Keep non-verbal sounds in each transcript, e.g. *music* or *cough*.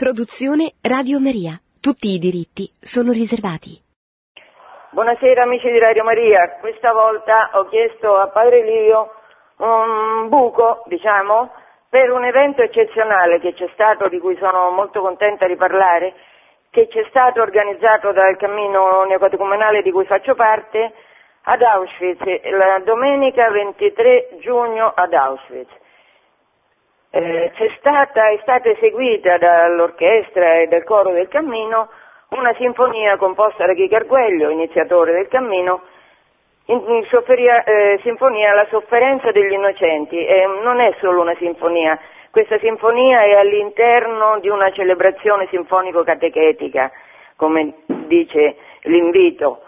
Produzione Radio Maria. Tutti i diritti sono riservati. Buonasera amici di Radio Maria, questa volta ho chiesto a Padre Livio un buco, diciamo, per un evento eccezionale che c'è stato, di cui sono molto contenta di parlare, che c'è stato organizzato dal cammino neocatecumenale di cui faccio parte ad Auschwitz, la domenica 23 giugno ad Auschwitz. Eh, stata, è stata eseguita dall'orchestra e dal coro del cammino una sinfonia composta da Chico Arguello, iniziatore del cammino, in, in sofferia, eh, sinfonia La sofferenza degli innocenti. Eh, non è solo una sinfonia, questa sinfonia è all'interno di una celebrazione sinfonico-catechetica, come dice l'invito.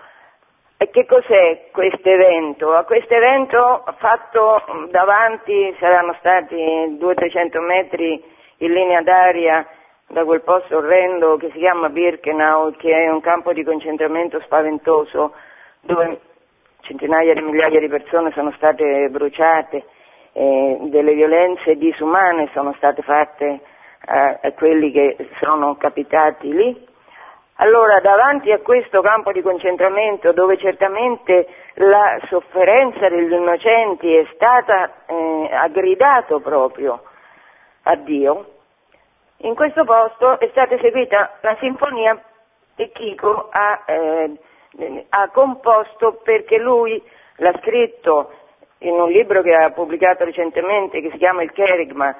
E che cos'è questo evento? A questo evento fatto davanti saranno stati 200-300 metri in linea d'aria da quel posto orrendo che si chiama Birkenau, che è un campo di concentramento spaventoso dove centinaia di migliaia di persone sono state bruciate, eh, delle violenze disumane sono state fatte a, a quelli che sono capitati lì allora, davanti a questo campo di concentramento dove certamente la sofferenza degli innocenti è stata eh, aggridato proprio a Dio, in questo posto è stata eseguita la sinfonia che Chico ha, eh, ha composto perché lui l'ha scritto in un libro che ha pubblicato recentemente che si chiama Il Kerigma.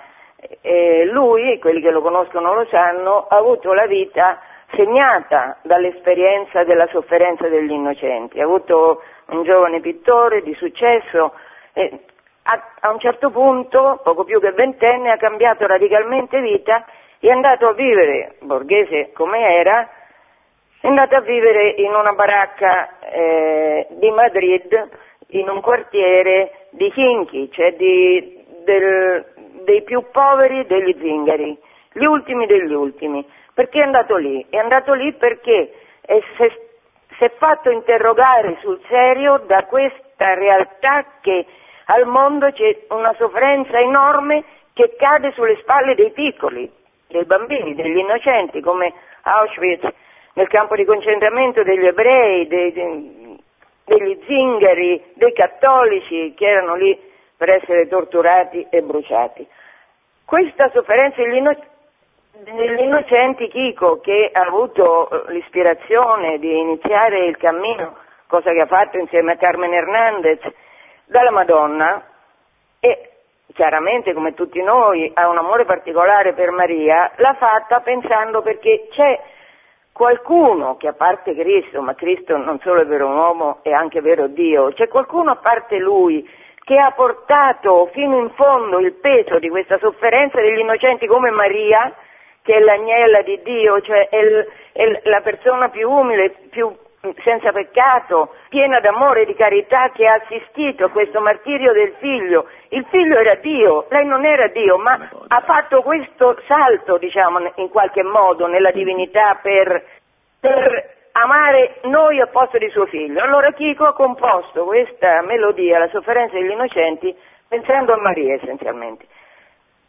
E lui, quelli che lo conoscono lo sanno, ha avuto la vita segnata dall'esperienza della sofferenza degli innocenti. Ha avuto un giovane pittore di successo e a, un certo punto, poco più che ventenne, ha cambiato radicalmente vita e è andato a vivere, borghese come era, è andato a vivere in una baracca eh, di Madrid, in un quartiere di Chinchi, cioè di, del, dei più poveri degli zingari, gli ultimi degli ultimi. Perché è andato lì? È andato lì perché si è fatto interrogare sul serio da questa realtà che al mondo c'è una sofferenza enorme che cade sulle spalle dei piccoli, dei bambini, degli innocenti, come Auschwitz, nel campo di concentramento degli ebrei, dei, dei, degli zingari, dei cattolici che erano lì per essere torturati e bruciati. Questa sofferenza degli innocenti degli innocenti Chico che ha avuto eh, l'ispirazione di iniziare il cammino, cosa che ha fatto insieme a Carmen Hernandez, dalla Madonna e chiaramente come tutti noi ha un amore particolare per Maria, l'ha fatta pensando perché c'è qualcuno che a parte Cristo, ma Cristo non solo è vero uomo, è anche vero Dio, c'è qualcuno a parte lui che ha portato fino in fondo il peso di questa sofferenza degli innocenti come Maria, che è l'agnella di Dio, cioè è, il, è la persona più umile, più senza peccato, piena d'amore e di carità che ha assistito a questo martirio del figlio. Il figlio era Dio, lei non era Dio, ma ha fatto questo salto, diciamo, in qualche modo nella divinità per, per amare noi al posto di suo figlio. Allora Chico ha composto questa melodia, la sofferenza degli innocenti, pensando a Maria essenzialmente.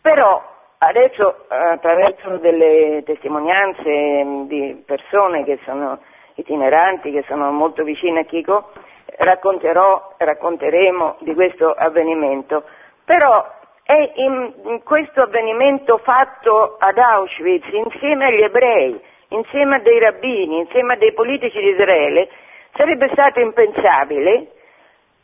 Però Adesso attraverso delle testimonianze mm, di persone che sono itineranti, che sono molto vicine a Chico, racconterò, racconteremo di questo avvenimento. Però è in, in questo avvenimento fatto ad Auschwitz insieme agli ebrei, insieme a dei rabbini, insieme a dei politici di Israele, sarebbe stato impensabile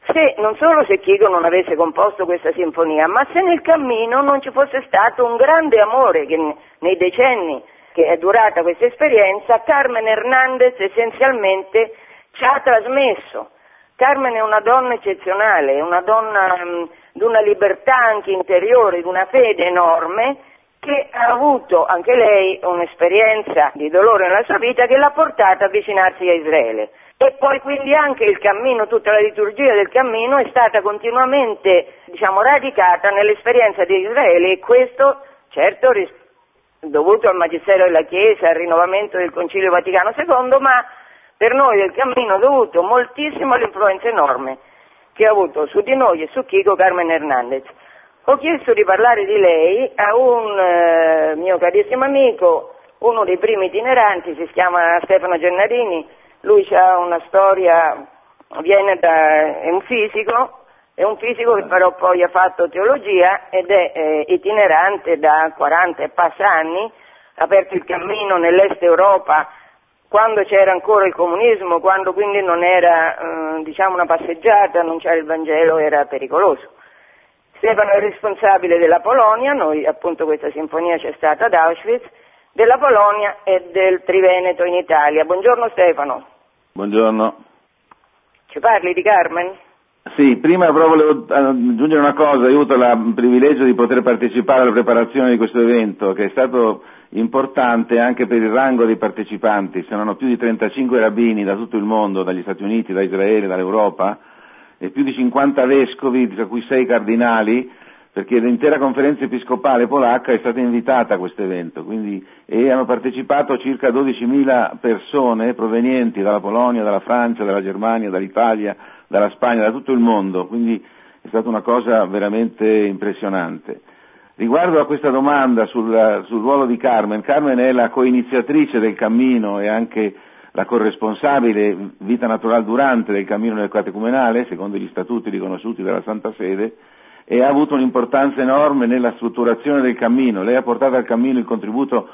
se non solo se Chico non avesse composto questa sinfonia, ma se nel cammino non ci fosse stato un grande amore che nei decenni che è durata questa esperienza, Carmen Hernandez essenzialmente ci ha trasmesso. Carmen è una donna eccezionale, una donna mh, di una libertà anche interiore, di una fede enorme, che ha avuto anche lei un'esperienza di dolore nella sua vita che l'ha portata a avvicinarsi a Israele. E poi quindi anche il cammino, tutta la liturgia del cammino è stata continuamente, diciamo, radicata nell'esperienza di Israele e questo, certo, ris- dovuto al Magistero della Chiesa, al rinnovamento del Concilio Vaticano II, ma per noi del cammino dovuto moltissimo all'influenza enorme che ha avuto su di noi e su Chico Carmen Hernandez. Ho chiesto di parlare di lei a un eh, mio carissimo amico, uno dei primi itineranti, si chiama Stefano Gennarini, lui ha una storia, viene da, è un fisico, è un fisico che però poi ha fatto teologia ed è eh, itinerante da 40 e passa anni, ha aperto il cammino nell'est Europa quando c'era ancora il comunismo, quando quindi non era eh, diciamo una passeggiata, c'era il Vangelo, era pericoloso. Stefano è responsabile della Polonia, noi appunto questa sinfonia c'è stata ad Auschwitz, della Polonia e del Triveneto in Italia. Buongiorno Stefano. Buongiorno. Ci parli di Carmen? Sì, prima però volevo aggiungere una cosa, io ho avuto il privilegio di poter partecipare alla preparazione di questo evento che è stato importante anche per il rango dei partecipanti, c'erano più di 35 rabbini da tutto il mondo, dagli Stati Uniti, da Israele, dall'Europa e più di 50 vescovi, tra cui 6 cardinali, perché l'intera conferenza episcopale polacca è stata invitata a questo evento quindi, e hanno partecipato circa 12.000 persone provenienti dalla Polonia, dalla Francia, dalla Germania, dall'Italia, dalla Spagna, da tutto il mondo, quindi è stata una cosa veramente impressionante. Riguardo a questa domanda sul, sul ruolo di Carmen, Carmen è la coiniziatrice del cammino e anche la corresponsabile vita naturale durante del cammino nel catecumenale, secondo gli statuti riconosciuti dalla Santa Sede, e ha avuto un'importanza enorme nella strutturazione del cammino. Lei ha portato al cammino il contributo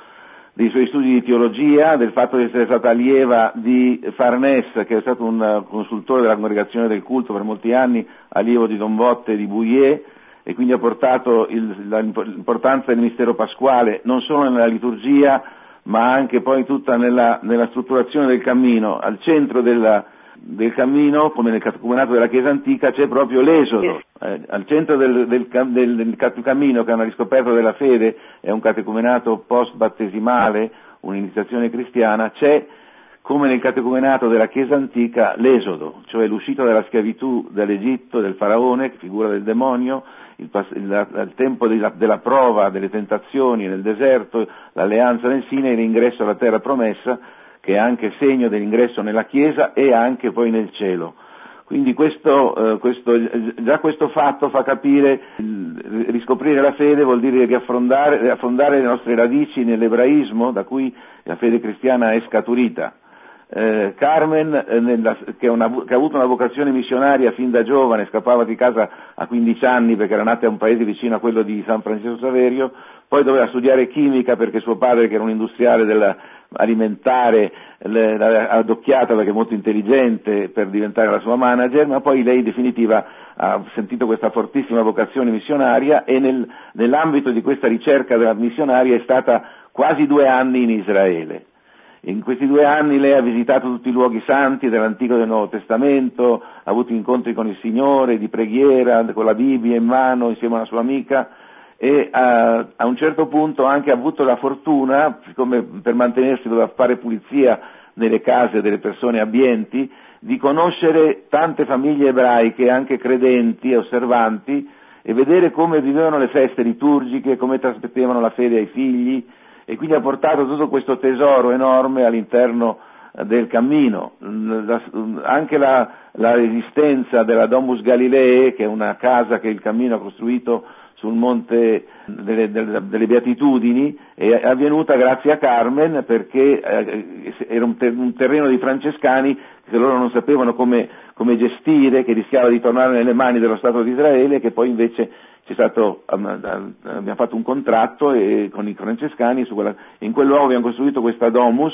dei suoi studi di teologia, del fatto di essere stata allieva di Farnès, che è stato un consultore della congregazione del culto per molti anni, allievo di Don Botte e di Bouillet, e quindi ha portato il, l'importanza del mistero pasquale non solo nella liturgia, ma anche poi tutta nella, nella strutturazione del cammino. Al centro della, del cammino, come nel catecumenato della Chiesa antica, c'è proprio l'esodo. Eh, al centro del, del, del, del, cammino, che è una riscoperta della fede, è un catecumenato post-battesimale, un'iniziazione cristiana, c'è, come nel catecumenato della Chiesa antica, l'esodo, cioè l'uscita dalla schiavitù dall'Egitto, del faraone, figura del demonio, il, il, il tempo della, della, prova, delle tentazioni nel deserto, l'alleanza nel Sinai e l'ingresso alla terra promessa, che è anche segno dell'ingresso nella Chiesa e anche poi nel cielo. Quindi questo, eh, questo, già questo fatto fa capire, riscoprire la fede vuol dire riaffondare, le nostre radici nell'ebraismo da cui la fede cristiana è scaturita. Eh, Carmen, eh, nella, che, una, che, ha avuto una vocazione missionaria fin da giovane, scappava di casa a 15 anni perché era nata in un paese vicino a quello di San Francesco Saverio, poi doveva studiare chimica perché suo padre, che era un industriale alimentare, l'aveva adocchiata perché molto intelligente per diventare la sua manager, ma poi lei in definitiva ha sentito questa fortissima vocazione missionaria e nel, nell'ambito di questa ricerca missionaria è stata quasi due anni in Israele in questi due anni lei ha visitato tutti i luoghi santi dell'Antico e del Nuovo Testamento, ha avuto incontri con il Signore di preghiera, con la Bibbia in mano insieme a una sua amica e a, a un certo punto anche ha avuto la fortuna, siccome per mantenersi doveva fare pulizia nelle case delle persone abbienti, di conoscere tante famiglie ebraiche, anche credenti e osservanti, e vedere come vivevano le feste liturgiche, come trasmettevano la fede ai figli, e quindi ha portato tutto questo tesoro enorme all'interno eh, del cammino. Anche la, la resistenza della Domus Galilee, che è una casa che il cammino ha costruito sul monte delle, delle, delle, Beatitudini, è avvenuta grazie a Carmen perché eh, era un, ter- un, terreno di francescani che loro non sapevano come, come, gestire, che rischiava di tornare nelle mani dello Stato di Israele, che poi invece stato, abbiamo fatto un contratto e, con i francescani, quella, in quel luogo abbiamo costruito questa domus,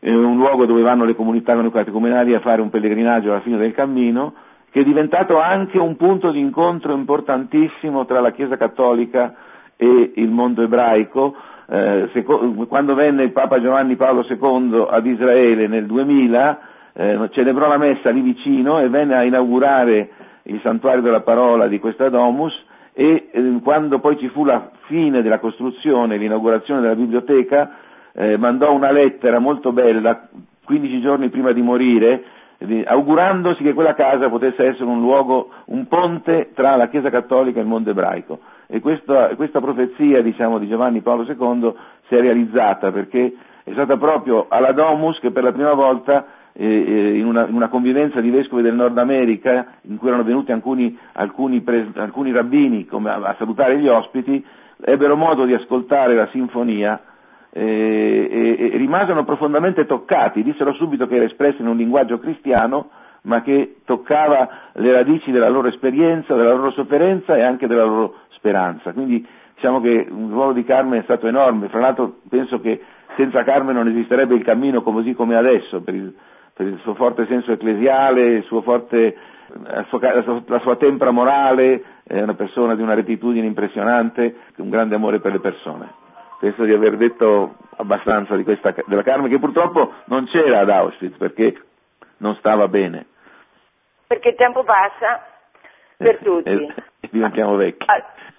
un luogo dove vanno le comunità catecumenali a fare un pellegrinaggio alla fine del cammino, che è diventato anche un punto di incontro importantissimo tra la Chiesa cattolica e il mondo ebraico. Eh, seco- quando venne il Papa Giovanni Paolo II ad Israele nel 2000, eh, celebrò la messa lì vicino e venne a inaugurare il santuario della parola di questa domus e eh, quando poi ci fu la fine della costruzione, l'inaugurazione della biblioteca, eh, mandò una lettera molto bella 15 giorni prima di morire, augurandosi che quella casa potesse essere un luogo, un ponte tra la Chiesa cattolica e il mondo ebraico. E questa, questa profezia diciamo, di Giovanni Paolo II si è realizzata perché è stata proprio alla Domus che per la prima volta in, una, in, una, convivenza di vescovi del Nord America in cui erano venuti alcuni, alcuni, pres, alcuni rabbini a, a, salutare gli ospiti, ebbero modo di ascoltare la sinfonia eh, e, e rimasero profondamente toccati, dissero subito che era espresso in un linguaggio cristiano, ma che toccava le radici della loro esperienza, della loro sofferenza e anche della loro speranza. Quindi diciamo che il ruolo di Carmen è stato enorme, fra l'altro penso che senza Carmen non esisterebbe il cammino così come adesso, per il, per il suo forte senso ecclesiale, forte, la, sua, la sua tempra morale, è una persona di una rettitudine impressionante, un grande amore per le persone. Penso di aver detto abbastanza di questa, della Carmen che purtroppo non c'era ad Auschwitz perché non stava bene. Perché il tempo passa per tutti. e, e diventiamo vecchi.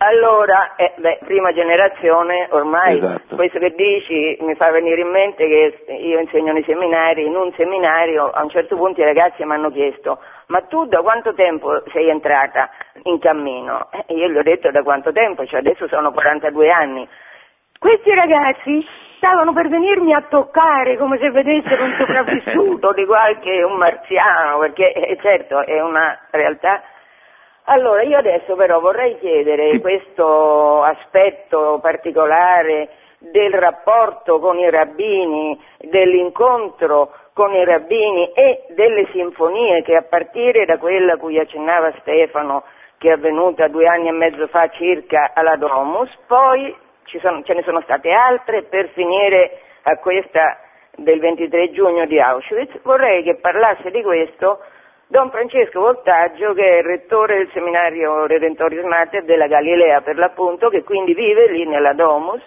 Allora, eh, beh, prima generazione, ormai esatto. questo che dici mi fa venire in mente che io insegno nei seminari, in un seminario a un certo punto i ragazzi mi hanno chiesto ma tu da quanto tempo sei entrata in cammino? E io gli ho detto da quanto tempo, cioè adesso sono 42 anni. Questi ragazzi stavano per venirmi a toccare come se vedessero un sopravvissuto *laughs* di qualche un marziano, perché eh, certo è una realtà allora, io adesso però vorrei chiedere sì. questo aspetto particolare del rapporto con i rabbini, dell'incontro con i rabbini e delle sinfonie che a partire da quella a cui accennava Stefano, che è avvenuta due anni e mezzo fa circa alla Domus, poi sono, ce ne sono state altre per finire a questa del 23 giugno di Auschwitz, vorrei che parlasse di questo Don Francesco Voltaggio, che è il rettore del seminario Redentoris Mater della Galilea per l'appunto, che quindi vive lì nella Domus,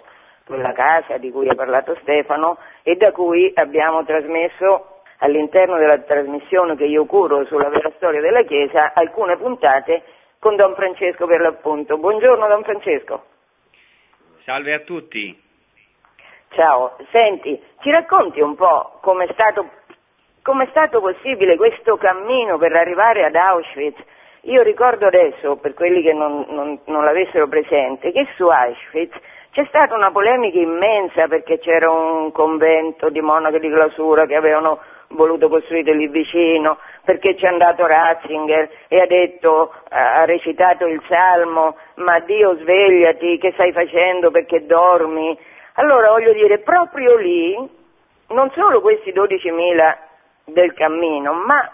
quella casa di cui ha parlato Stefano e da cui abbiamo trasmesso all'interno della trasmissione che io curo sulla vera storia della Chiesa alcune puntate con Don Francesco per l'appunto. Buongiorno Don Francesco. Salve a tutti. Ciao, senti, ci racconti un po' come è stato come è stato possibile questo cammino per arrivare ad Auschwitz? Io ricordo adesso, per quelli che non, non, non l'avessero presente, che su Auschwitz c'è stata una polemica immensa perché c'era un convento di monache di clausura che avevano voluto costruire lì vicino, perché c'è andato Ratzinger e ha detto, ha recitato il salmo, ma Dio svegliati, che stai facendo perché dormi? Allora voglio dire, proprio lì, non solo questi 12.000 del cammino, ma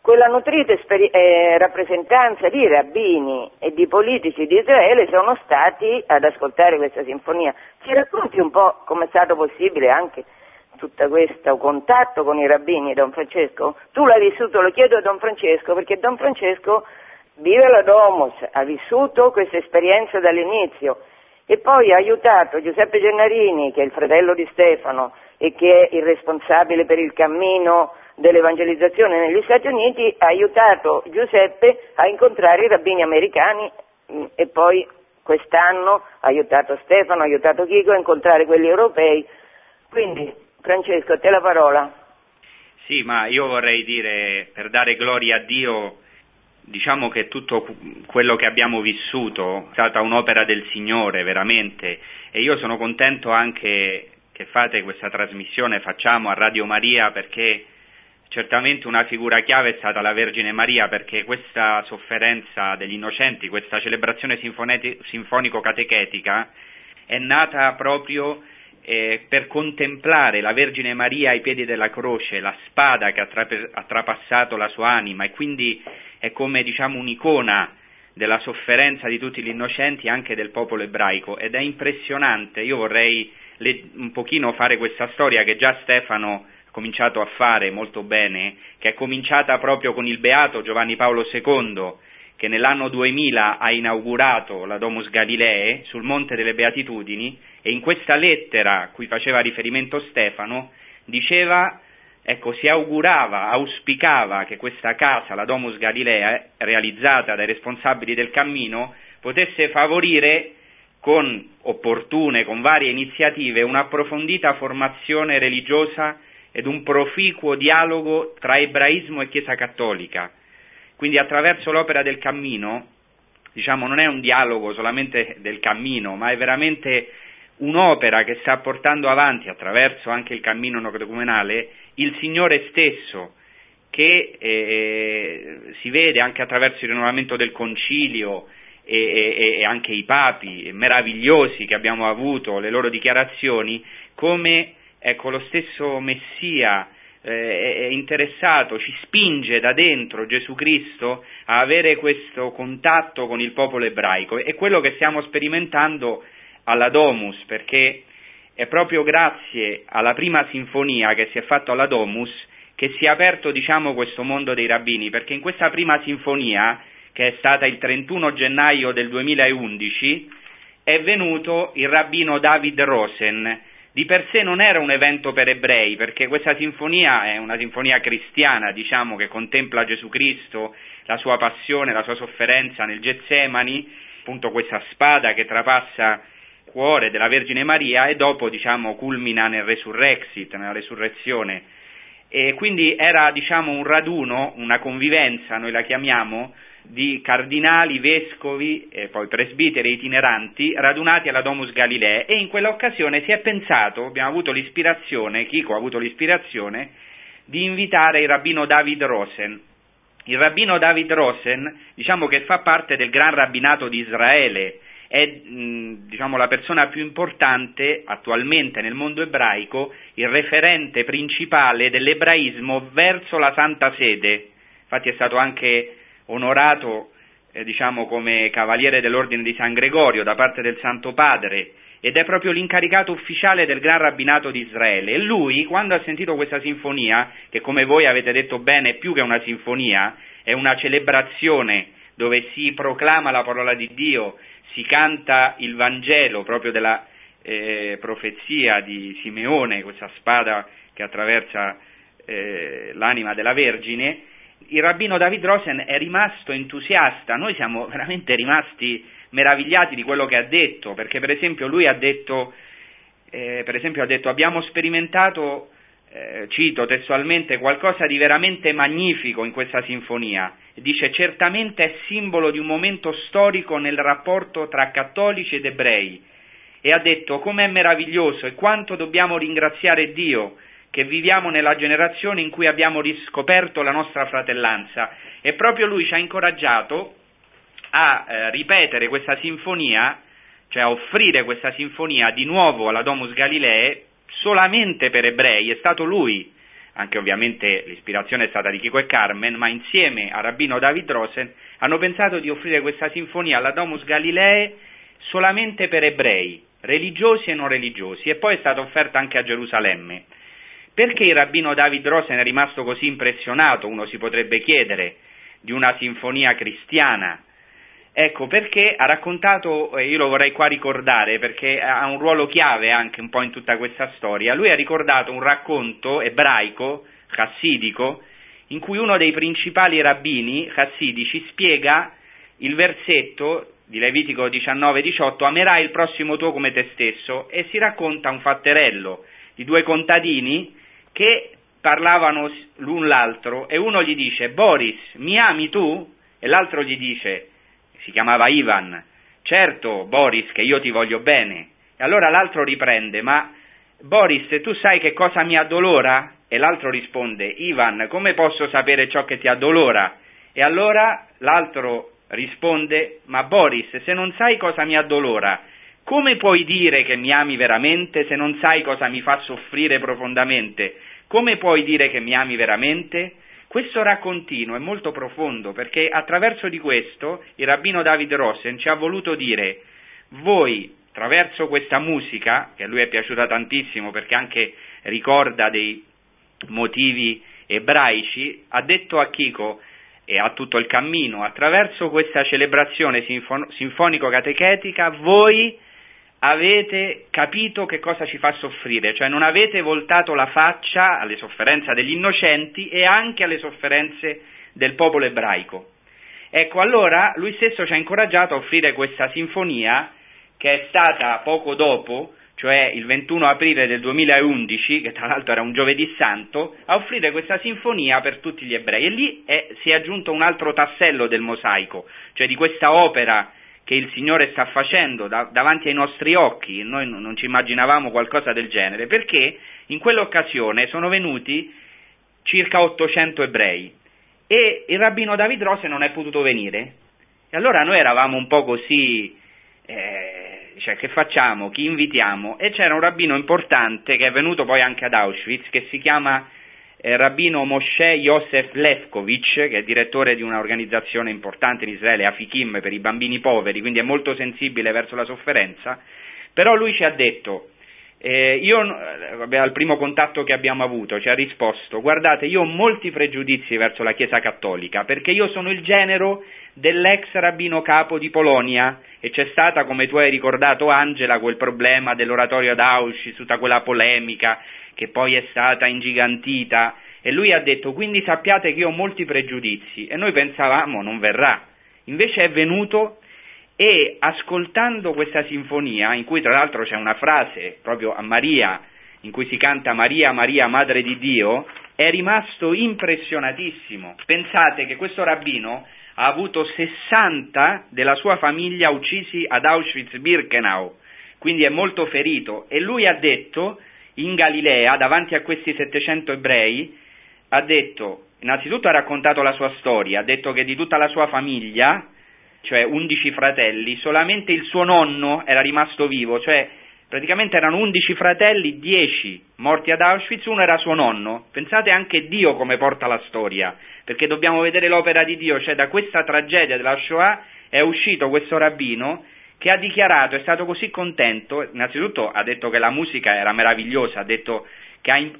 quella nutrita esperi- eh, rappresentanza di rabbini e di politici di Israele sono stati ad ascoltare questa sinfonia. Ci racconti un po' come è stato possibile anche tutto questo contatto con i rabbini, Don Francesco? Tu l'hai vissuto, lo chiedo a Don Francesco, perché Don Francesco vive la Domus, ha vissuto questa esperienza dall'inizio e poi ha aiutato Giuseppe Gennarini, che è il fratello di Stefano, e che è il responsabile per il cammino dell'evangelizzazione negli Stati Uniti, ha aiutato Giuseppe a incontrare i rabbini americani mm, e poi quest'anno ha aiutato Stefano, ha aiutato Chico a incontrare quelli europei. Quindi, Francesco, a te la parola. Sì, ma io vorrei dire, per dare gloria a Dio, diciamo che tutto quello che abbiamo vissuto è stata un'opera del Signore, veramente, e io sono contento anche che fate questa trasmissione, facciamo a Radio Maria perché certamente una figura chiave è stata la Vergine Maria perché questa sofferenza degli innocenti, questa celebrazione sinfonico-catechetica è nata proprio eh, per contemplare la Vergine Maria ai piedi della croce, la spada che ha, tra- ha trapassato la sua anima e quindi è come diciamo un'icona della sofferenza di tutti gli innocenti anche del popolo ebraico. Ed è impressionante, io vorrei le, un pochino fare questa storia che già Stefano ha cominciato a fare molto bene, che è cominciata proprio con il beato Giovanni Paolo II, che nell'anno 2000 ha inaugurato la Domus Galilee sul Monte delle Beatitudini e in questa lettera a cui faceva riferimento Stefano diceva ecco, si augurava, auspicava che questa casa, la Domus Galilea, realizzata dai responsabili del cammino, potesse favorire con opportune, con varie iniziative, un'approfondita formazione religiosa ed un proficuo dialogo tra ebraismo e Chiesa cattolica. Quindi attraverso l'opera del cammino, diciamo, non è un dialogo solamente del cammino, ma è veramente un'opera che sta portando avanti attraverso anche il cammino nocodocumenale il Signore stesso, che eh, si vede anche attraverso il rinnovamento del concilio, e, e, anche i papi meravigliosi che abbiamo avuto, le loro dichiarazioni, come ecco, lo stesso Messia eh, è interessato, ci spinge da dentro Gesù Cristo a avere questo contatto con il popolo ebraico. È quello che stiamo sperimentando alla Domus, perché è proprio grazie alla prima sinfonia che si è fatta alla Domus che si è aperto, diciamo, questo mondo dei rabbini, perché in questa prima sinfonia, che è stata il 31 gennaio del 2011, è venuto il rabbino David Rosen, di per sé non era un evento per ebrei, perché questa sinfonia è una sinfonia cristiana, diciamo, che contempla Gesù Cristo, la sua passione, la sua sofferenza nel Getsemani, appunto questa spada che trapassa il cuore della Vergine Maria e dopo, diciamo, culmina nel resurrexit, nella resurrezione. E quindi era, diciamo, un raduno, una convivenza, noi la chiamiamo, di cardinali, vescovi e poi presbiteri itineranti radunati alla Domus Galilei e in quell'occasione si è pensato, abbiamo avuto l'ispirazione, Chico ha avuto l'ispirazione, di invitare il rabbino David Rosen. Il rabbino David Rosen, diciamo che fa parte del gran rabbinato di Israele, è diciamo, la persona più importante attualmente nel mondo ebraico, il referente principale dell'ebraismo verso la Santa Sede. Infatti è stato anche onorato eh, diciamo, come cavaliere dell'Ordine di San Gregorio da parte del Santo Padre ed è proprio l'incaricato ufficiale del Gran Rabbinato di Israele. E lui, quando ha sentito questa sinfonia, che come voi avete detto bene è più che una sinfonia, è una celebrazione dove si proclama la parola di Dio, si canta il Vangelo proprio della eh, profezia di Simeone, questa spada che attraversa eh, l'anima della Vergine, il rabbino David Rosen è rimasto entusiasta, noi siamo veramente rimasti meravigliati di quello che ha detto, perché per esempio lui ha detto, eh, esempio ha detto abbiamo sperimentato, eh, cito testualmente, qualcosa di veramente magnifico in questa sinfonia, dice certamente è simbolo di un momento storico nel rapporto tra cattolici ed ebrei, e ha detto com'è meraviglioso e quanto dobbiamo ringraziare Dio che viviamo nella generazione in cui abbiamo riscoperto la nostra fratellanza. E proprio lui ci ha incoraggiato a eh, ripetere questa sinfonia, cioè a offrire questa sinfonia di nuovo alla Domus Galilei solamente per ebrei, è stato lui, anche ovviamente l'ispirazione è stata di Chico e Carmen, ma insieme a Rabbino David Rosen hanno pensato di offrire questa sinfonia alla Domus Galilei solamente per ebrei, religiosi e non religiosi, e poi è stata offerta anche a Gerusalemme. Perché il rabbino David Rosen è rimasto così impressionato, uno si potrebbe chiedere, di una sinfonia cristiana? Ecco, perché ha raccontato, e io lo vorrei qua ricordare, perché ha un ruolo chiave anche un po' in tutta questa storia, lui ha ricordato un racconto ebraico, chassidico, in cui uno dei principali rabbini chassidici spiega il versetto di Levitico 19-18, amerai il prossimo tuo come te stesso, e si racconta un fatterello di due contadini che parlavano l'un l'altro e uno gli dice Boris, mi ami tu? E l'altro gli dice, si chiamava Ivan, certo Boris che io ti voglio bene. E allora l'altro riprende, ma Boris tu sai che cosa mi addolora? E l'altro risponde, Ivan, come posso sapere ciò che ti addolora? E allora l'altro risponde, ma Boris, se non sai cosa mi addolora, come puoi dire che mi ami veramente se non sai cosa mi fa soffrire profondamente? Come puoi dire che mi ami veramente? Questo raccontino è molto profondo perché attraverso di questo il rabbino David Rossen ci ha voluto dire voi attraverso questa musica, che a lui è piaciuta tantissimo perché anche ricorda dei motivi ebraici, ha detto a Chico e a tutto il cammino, attraverso questa celebrazione sinfon- sinfonico-catechetica, voi avete capito che cosa ci fa soffrire, cioè non avete voltato la faccia alle sofferenze degli innocenti e anche alle sofferenze del popolo ebraico. Ecco, allora lui stesso ci ha incoraggiato a offrire questa sinfonia che è stata poco dopo, cioè il 21 aprile del 2011, che tra l'altro era un giovedì santo, a offrire questa sinfonia per tutti gli ebrei. E lì è, si è aggiunto un altro tassello del mosaico, cioè di questa opera che il Signore sta facendo da, davanti ai nostri occhi, noi non ci immaginavamo qualcosa del genere, perché in quell'occasione sono venuti circa 800 ebrei e il rabbino David Rose non è potuto venire. E allora noi eravamo un po' così, eh, cioè, che facciamo? Chi invitiamo? E c'era un rabbino importante che è venuto poi anche ad Auschwitz, che si chiama eh, rabbino Moshe Yosef Lefkovich, che è direttore di un'organizzazione importante in Israele, Afikim, per i bambini poveri, quindi è molto sensibile verso la sofferenza, però lui ci ha detto, eh, io, vabbè, al primo contatto che abbiamo avuto, ci ha risposto, guardate, io ho molti pregiudizi verso la Chiesa Cattolica, perché io sono il genero dell'ex rabbino capo di Polonia e c'è stata, come tu hai ricordato Angela, quel problema dell'oratorio ad Auschwitz, tutta quella polemica che poi è stata ingigantita. E lui ha detto quindi sappiate che io ho molti pregiudizi e noi pensavamo non verrà, invece è venuto e ascoltando questa sinfonia, in cui tra l'altro c'è una frase proprio a Maria, in cui si canta Maria, Maria, Madre di Dio, è rimasto impressionatissimo. Pensate che questo rabbino ha avuto 60 della sua famiglia uccisi ad Auschwitz-Birkenau, quindi è molto ferito. E lui ha detto in Galilea, davanti a questi 700 ebrei, ha detto, innanzitutto ha raccontato la sua storia, ha detto che di tutta la sua famiglia, cioè 11 fratelli, solamente il suo nonno era rimasto vivo, cioè praticamente erano 11 fratelli, 10 morti ad Auschwitz, uno era suo nonno. Pensate anche Dio come porta la storia, perché dobbiamo vedere l'opera di Dio, cioè da questa tragedia della Shoah è uscito questo rabbino che ha dichiarato, è stato così contento, innanzitutto ha detto che la musica era meravigliosa, ha detto,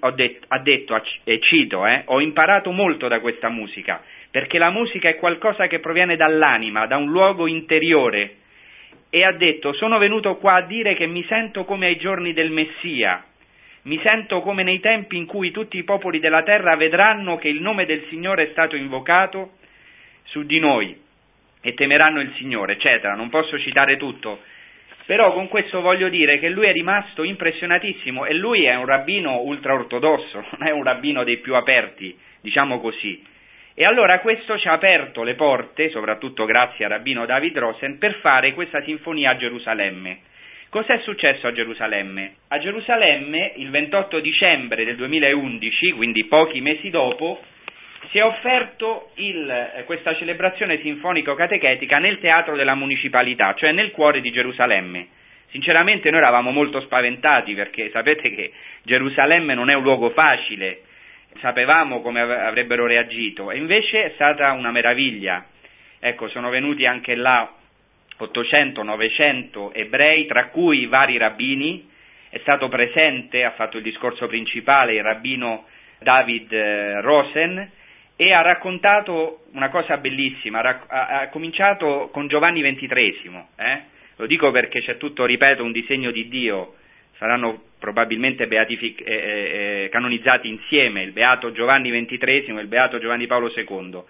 ha, det, ha detto e cito, eh, ho imparato molto da questa musica, perché la musica è qualcosa che proviene dall'anima, da un luogo interiore, e ha detto sono venuto qua a dire che mi sento come ai giorni del Messia, mi sento come nei tempi in cui tutti i popoli della terra vedranno che il nome del Signore è stato invocato su di noi e temeranno il Signore, eccetera. Non posso citare tutto, però con questo voglio dire che lui è rimasto impressionatissimo e lui è un rabbino ultraortodosso, *laughs* non è un rabbino dei più aperti, diciamo così. E allora questo ci ha aperto le porte, soprattutto grazie a rabbino David Rosen, per fare questa sinfonia a Gerusalemme. Cos'è successo a Gerusalemme? A Gerusalemme, il 28 dicembre del 2011, quindi pochi mesi dopo, si è offerto il, eh, questa celebrazione sinfonico-catechetica nel teatro della municipalità, cioè nel cuore di Gerusalemme. Sinceramente noi eravamo molto spaventati perché *laughs* sapete che Gerusalemme non è un luogo facile, sapevamo come avrebbero reagito e invece è stata una meraviglia. Ecco, sono venuti anche là 800-900 ebrei, tra cui vari rabbini, è stato presente, ha fatto il discorso principale il rabbino David eh, Rosen, e ha raccontato una cosa bellissima, ha, cominciato con Giovanni XXIII, eh? lo dico perché c'è tutto, ripeto, un disegno di Dio, saranno probabilmente beatific- eh, eh, eh canonizzati insieme, il beato Giovanni XXIII e il beato Giovanni Paolo II.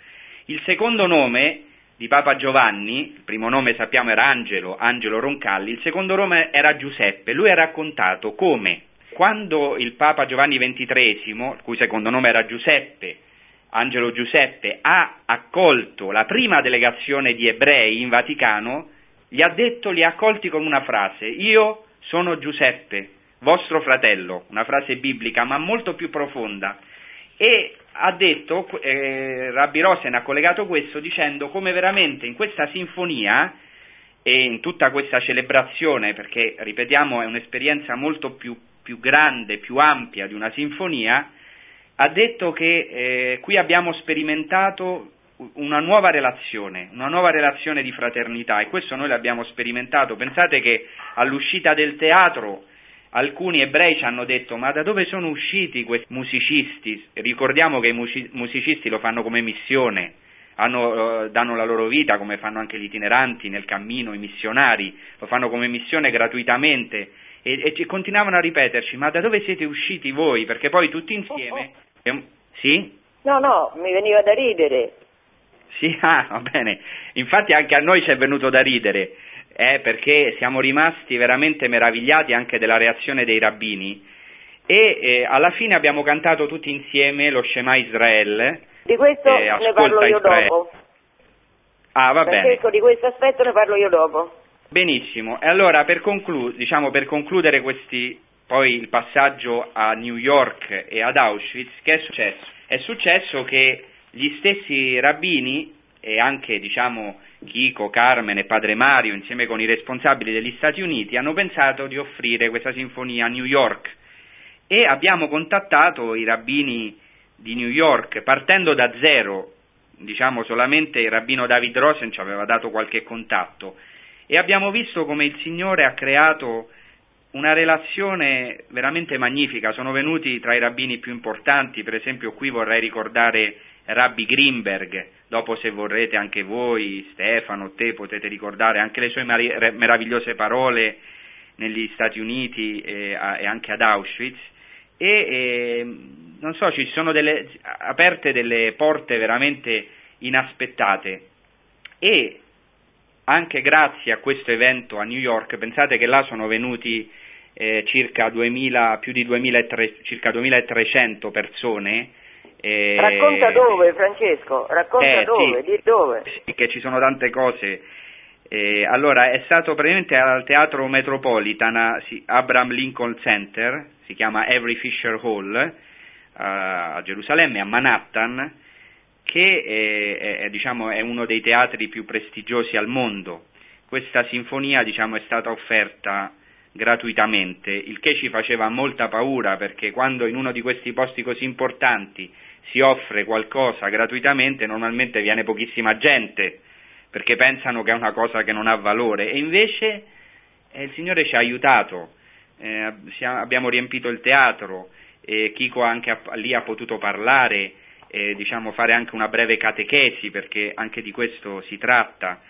Il secondo nome di Papa Giovanni, il primo nome sappiamo era Angelo, Angelo Roncalli, il secondo nome era Giuseppe, lui ha raccontato come quando il Papa Giovanni XXIII, il cui secondo nome era Giuseppe, Angelo Giuseppe, ha accolto la prima delegazione di ebrei in Vaticano, gli ha detto, li ha accolti con una frase, io sono Giuseppe, vostro fratello, una frase biblica ma molto più profonda. E ha detto, eh, Rabbi Rosen ha collegato questo dicendo come veramente in questa sinfonia e in tutta questa celebrazione, perché ripetiamo è un'esperienza molto più, più grande, più ampia di una sinfonia, ha detto che eh, qui abbiamo sperimentato una nuova relazione, una nuova relazione di fraternità e questo noi l'abbiamo sperimentato. Pensate che all'uscita del teatro alcuni ebrei ci hanno detto ma da dove sono usciti questi musicisti? Ricordiamo che i musicisti lo fanno come missione, hanno, uh, danno la loro vita come fanno anche gli itineranti nel cammino, i missionari, lo fanno come missione gratuitamente e, e continuavano a ripeterci ma da dove siete usciti voi? Perché poi tutti insieme sì? No, no, mi veniva da ridere. Sì, *laughs* ah, va bene. Infatti anche a noi ci è venuto da ridere, eh, perché siamo rimasti veramente meravigliati anche della reazione dei rabbini e eh, alla fine abbiamo cantato tutti insieme lo Shema Israel. Di questo eh, ne parlo io Israele. dopo. Ah, va Francesco, bene. di questo aspetto ne parlo io dopo. Benissimo. E allora per, conclu- diciamo, per concludere questi poi il passaggio a New York e ad Auschwitz, che è successo? È successo che gli stessi rabbini e anche diciamo, Chico, Carmen e Padre Mario, insieme con i responsabili degli Stati Uniti, hanno pensato di offrire questa sinfonia a New York. E abbiamo contattato i rabbini di New York partendo da zero, diciamo solamente il rabbino David Rosen ci aveva dato qualche contatto. E abbiamo visto come il Signore ha creato una relazione veramente magnifica, sono venuti tra i rabbini più importanti, per esempio qui vorrei ricordare Rabbi Greenberg, dopo se vorrete anche voi, Stefano, te potete ricordare anche le sue meravigliose parole negli Stati Uniti e, e anche ad Auschwitz. E, e non so, ci sono delle, aperte delle porte veramente inaspettate. E anche grazie a questo evento a New York, pensate che là sono venuti eh, circa 2000, più di 2300, circa 2300 persone. Eh, Racconta dove Francesco, racconta eh, dove, sì, di dove. Sì, che ci sono tante cose. Eh, allora, è stato praticamente al Teatro Metropolitan, sì, Abraham Lincoln Center, si chiama Every Fisher Hall, uh, a Gerusalemme, a Manhattan, che è, è, diciamo, è, uno dei teatri più prestigiosi al mondo. Questa sinfonia diciamo, è stata offerta gratuitamente, il che ci faceva molta paura perché quando in uno di questi posti così importanti si offre qualcosa gratuitamente normalmente viene pochissima gente perché pensano che è una cosa che non ha valore e invece eh, il Signore ci ha aiutato, eh, abbiamo riempito il teatro, e Chico anche a, lì ha potuto parlare, eh, diciamo fare anche una breve catechesi perché anche di questo si tratta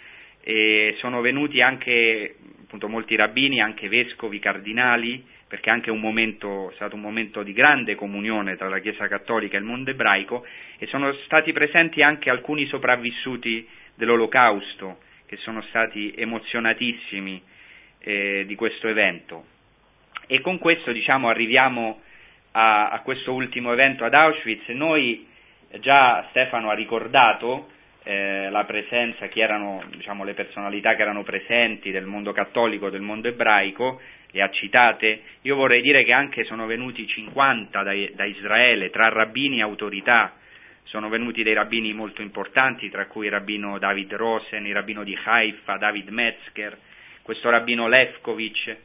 e sono venuti anche appunto, molti rabbini, anche vescovi, cardinali, perché anche un momento, è stato un momento di grande comunione tra la Chiesa Cattolica e il mondo ebraico e sono stati presenti anche alcuni sopravvissuti dell'Olocausto che sono stati emozionatissimi eh, di questo evento. E con questo diciamo, arriviamo a, a, questo ultimo evento ad Auschwitz. Noi già Stefano ha ricordato eh, la presenza, chi erano diciamo, le personalità che erano presenti del mondo cattolico, del mondo ebraico, le ha citate, io vorrei dire che anche sono venuti 50 da, da Israele, tra rabbini e autorità, sono venuti dei rabbini molto importanti, tra cui il rabbino David Rosen, il rabbino di Haifa, David Metzger, questo rabbino Lefkovic,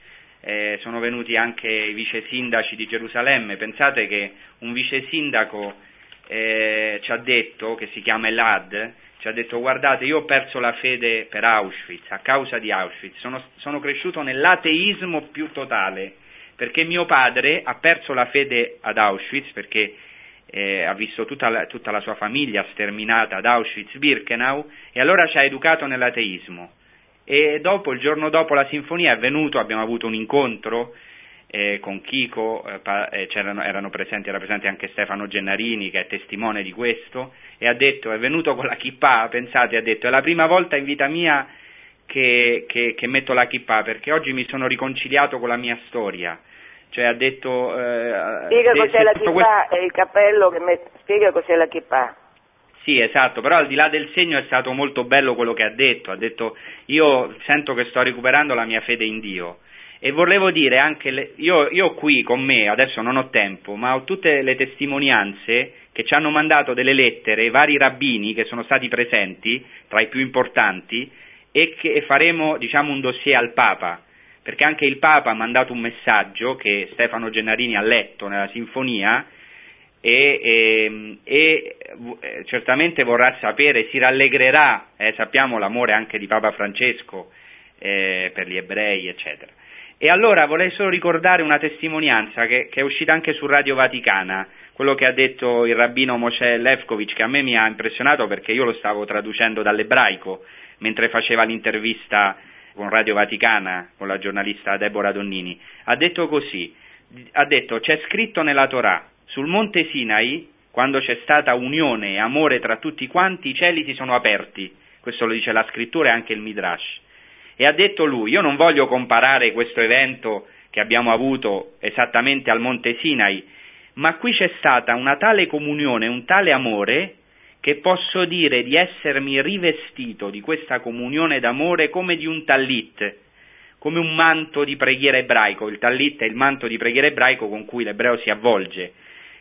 eh, sono venuti anche i vice sindaci di Gerusalemme, pensate che un vice sindaco eh, ci ha detto, che si chiama Elad, ci ha detto guardate io ho perso la fede per Auschwitz, a causa di Auschwitz, sono, sono cresciuto nell'ateismo più totale, perché mio padre ha perso la fede ad Auschwitz, perché eh, ha visto tutta la, tutta la, sua famiglia sterminata ad Auschwitz-Birkenau e allora ci ha educato nell'ateismo. E dopo, il giorno dopo la sinfonia è venuto, abbiamo avuto un incontro eh, con Chico, eh, pa, eh, erano presenti, era presente anche Stefano Gennarini che è testimone di questo, e ha detto, è venuto con la chippa, pensate, ha detto, è la prima volta in vita mia che, che, che metto la chippa perché oggi mi sono riconciliato con la mia storia. Cioè ha detto... Eh, spiega se, cos'è la chippa questo... e il cappello che met... spiega cos'è la chippa. Sì, esatto, però al di là del segno è stato molto bello quello che ha detto, ha detto io sento che sto recuperando la mia fede in Dio e volevo dire anche, le, io, io qui con me, adesso non ho tempo, ma ho tutte le testimonianze che ci hanno mandato delle lettere, vari rabbini che sono stati presenti, tra i più importanti, e che faremo diciamo, un dossier al Papa, perché anche il Papa ha mandato un messaggio che Stefano Gennarini ha letto nella sinfonia e, e, e eh, certamente vorrà sapere, si rallegrerà, eh, sappiamo l'amore anche di Papa Francesco eh, per gli ebrei, eccetera. E allora vorrei solo ricordare una testimonianza che, che, è uscita anche su Radio Vaticana, quello che ha detto il rabbino Moshe Levkovic, che a me mi ha impressionato perché io lo stavo traducendo dall'ebraico mentre faceva l'intervista con Radio Vaticana, con la giornalista Deborah Donnini. Ha detto così, ha detto c'è scritto nella Torah, sul monte Sinai, quando c'è stata unione e amore tra tutti quanti, i cieli si sono aperti. Questo lo dice la scrittura e anche il Midrash. E ha detto lui, io non voglio comparare questo evento che abbiamo avuto esattamente al Monte Sinai, ma qui c'è stata una tale comunione, un tale amore, che posso dire di essermi rivestito di questa comunione d'amore come di un tallit, come un manto di preghiera ebraico. Il tallit è il manto di preghiera ebraico con cui l'ebreo si avvolge.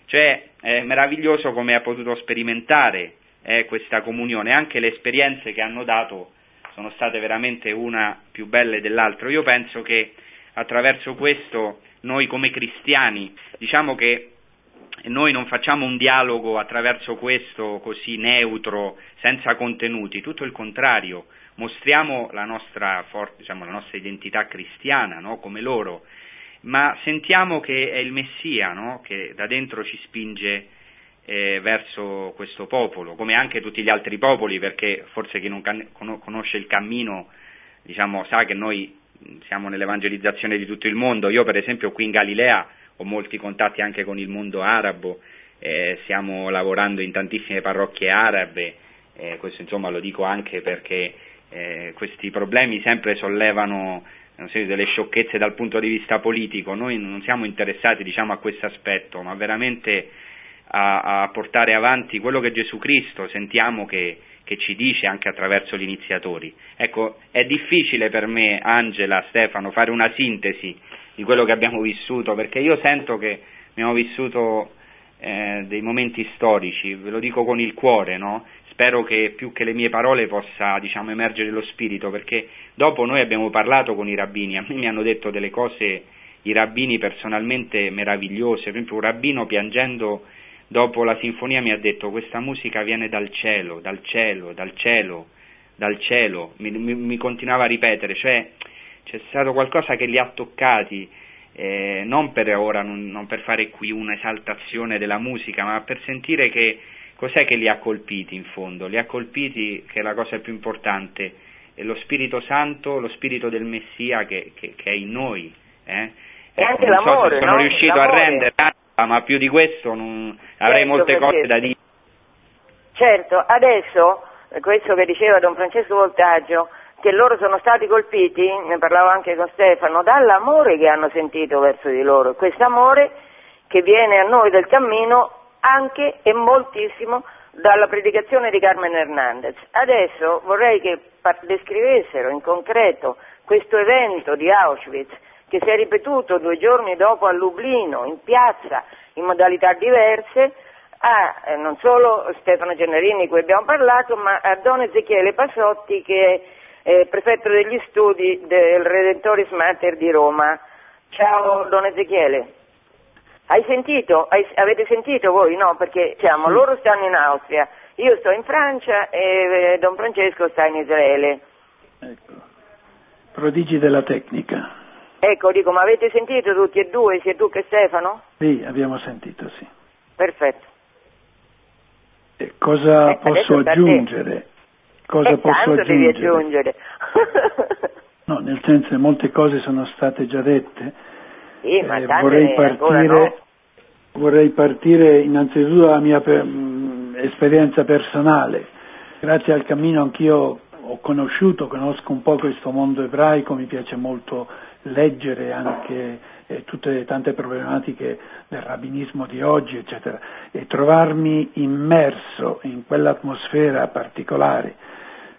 Cioè è meraviglioso come ha potuto sperimentare eh, questa comunione, anche le esperienze che hanno dato sono state veramente una più belle dell'altra. Io penso che attraverso questo noi come cristiani, diciamo che noi non facciamo un dialogo attraverso questo così neutro, senza contenuti, tutto il contrario, mostriamo la nostra, diciamo, la nostra identità cristiana no? come loro, ma sentiamo che è il Messia no? che da dentro ci spinge eh, verso questo popolo, come anche tutti gli altri popoli, perché forse chi non can- conosce il cammino diciamo, sa che noi siamo nell'evangelizzazione di tutto il mondo. Io per esempio qui in Galilea ho molti contatti anche con il mondo arabo, eh, stiamo lavorando in tantissime parrocchie arabe, eh, questo insomma lo dico anche perché eh, questi problemi sempre sollevano so, delle sciocchezze dal punto di vista politico, noi non siamo interessati diciamo, a questo aspetto, ma veramente a, a, portare avanti quello che Gesù Cristo sentiamo che, che ci dice anche attraverso gli iniziatori. Ecco, è difficile per me, Angela, Stefano, fare una sintesi di quello che abbiamo vissuto, perché io sento che abbiamo vissuto eh, dei momenti storici, ve lo dico con il cuore, no? Spero che più che le mie parole possa diciamo, emergere lo spirito, perché dopo noi abbiamo parlato con i rabbini, a me mi hanno detto delle cose i rabbini personalmente meravigliose, per esempio un rabbino piangendo dopo la sinfonia mi ha detto questa musica viene dal cielo, dal cielo, dal cielo, dal cielo, mi, mi, mi continuava a ripetere, cioè c'è stato qualcosa che li ha toccati, eh, non per ora, non, non, per fare qui un'esaltazione della musica, ma per sentire che cos'è che li ha colpiti in fondo? Li ha colpiti, che è la cosa più importante, è lo Spirito Santo, lo Spirito del Messia che, che, che è in noi. Eh? E anche non l'amore, so sono no? riuscito l'amore. a rendere, ma più di questo non, avrei Certo, molte cose da dire. Certo, adesso, questo che diceva Don Francesco Voltaggio, che loro sono stati colpiti, ne parlavo anche con Stefano, dall'amore che hanno sentito verso di loro, quest'amore che viene a noi del cammino anche e moltissimo dalla predicazione di Carmen Hernandez. Adesso vorrei che descrivessero in concreto questo evento di Auschwitz che si è ripetuto due giorni dopo a Lublino, in piazza, in modalità diverse, a eh, non solo Stefano Gennarini di cui abbiamo parlato, ma a Don Ezechiele Passotti che è eh, prefetto degli studi del Redentoris Mater di Roma. Ciao Don Ezechiele. Hai sentito? Hai- avete sentito voi? No, perché diciamo, loro stanno in Austria, io sto in Francia e eh, Don Francesco sta in Israele. Ecco. Prodigi della tecnica. Ecco, dico, ma avete sentito tutti e due, sia tu che Stefano? Sì, abbiamo sentito, sì. Perfetto. E cosa Eh, posso aggiungere? Cosa e posso tanto devi aggiungere? aggiungere. *laughs* No, nel senso che molte cose sono state già dette. sì, ma Eh, vorrei partire, no. vorrei partire innanzitutto dalla mia per- mh, esperienza personale. Grazie al cammino anch'io ho conosciuto, conosco un po' questo mondo ebraico, mi piace molto leggere anche eh, tutte le tante problematiche del rabbinismo di oggi, eccetera, e trovarmi immerso in quell'atmosfera particolare.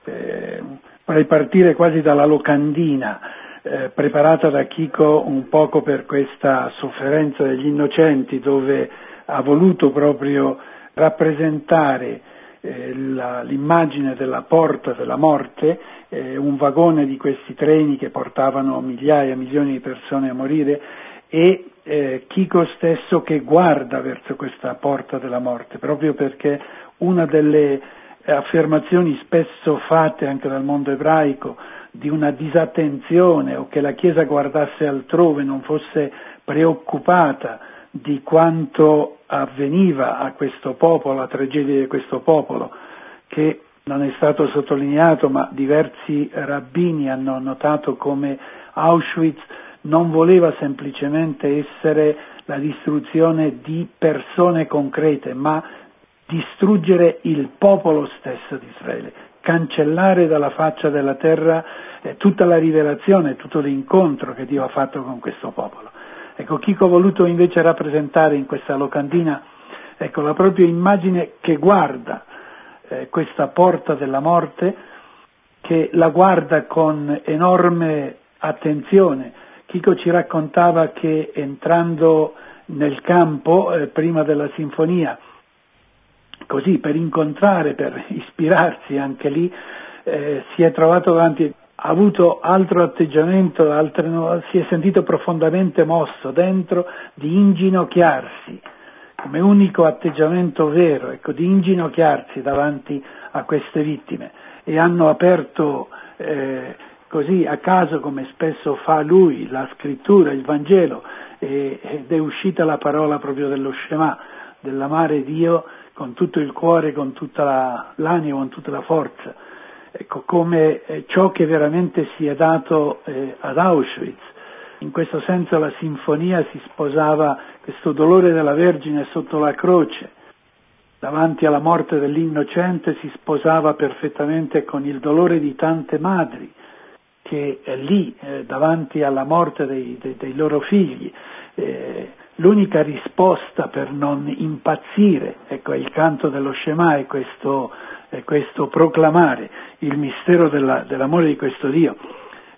Eh, vorrei partire quasi dalla locandina, eh, preparata da Chico un poco per questa sofferenza degli innocenti, dove ha voluto proprio rappresentare eh, la- l'immagine della porta della morte, eh, un vagone di questi treni che portavano migliaia, milioni di persone a morire e eh, Chico stesso che guarda verso questa porta della morte, proprio perché una delle affermazioni spesso fatte anche dal mondo ebraico di una disattenzione o che la Chiesa guardasse altrove, non fosse preoccupata di quanto avveniva a questo popolo, la tragedia di questo popolo, che non è stato sottolineato, ma diversi rabbini hanno notato come Auschwitz non voleva semplicemente essere la distruzione di persone concrete, ma distruggere il popolo stesso di Israele, cancellare dalla faccia della terra eh, tutta la rivelazione, tutto l'incontro che Dio ha fatto con questo popolo. Ecco, Chico ha voluto invece rappresentare in questa locandina ecco, la propria immagine che guarda eh, questa porta della morte, che la guarda con enorme attenzione. Chico ci raccontava che entrando nel campo, eh, prima della sinfonia, così per incontrare, per *laughs* ispirarsi anche lì, eh, si è trovato davanti, ha avuto altro atteggiamento, altre, si è sentito profondamente mosso dentro di inginocchiarsi come unico atteggiamento vero, ecco, di inginocchiarsi davanti a queste vittime e hanno aperto eh, così a caso come spesso fa lui la scrittura, il Vangelo e, ed è uscita la parola proprio dello Shema, dell'amare Dio con tutto il cuore, con tutta la, l'anima, con tutta la forza. Ecco, come eh, ciò che veramente si è dato eh, ad Auschwitz. In questo senso la sinfonia si sposava questo dolore della Vergine sotto la croce, davanti alla morte dell'innocente si sposava perfettamente con il dolore di tante madri che eh, lì, eh, davanti alla morte dei, dei, dei loro figli, eh, l'unica risposta per non impazzire, ecco, è il canto dello Shema, è questo, è questo proclamare il mistero della, dell'amore di questo Dio.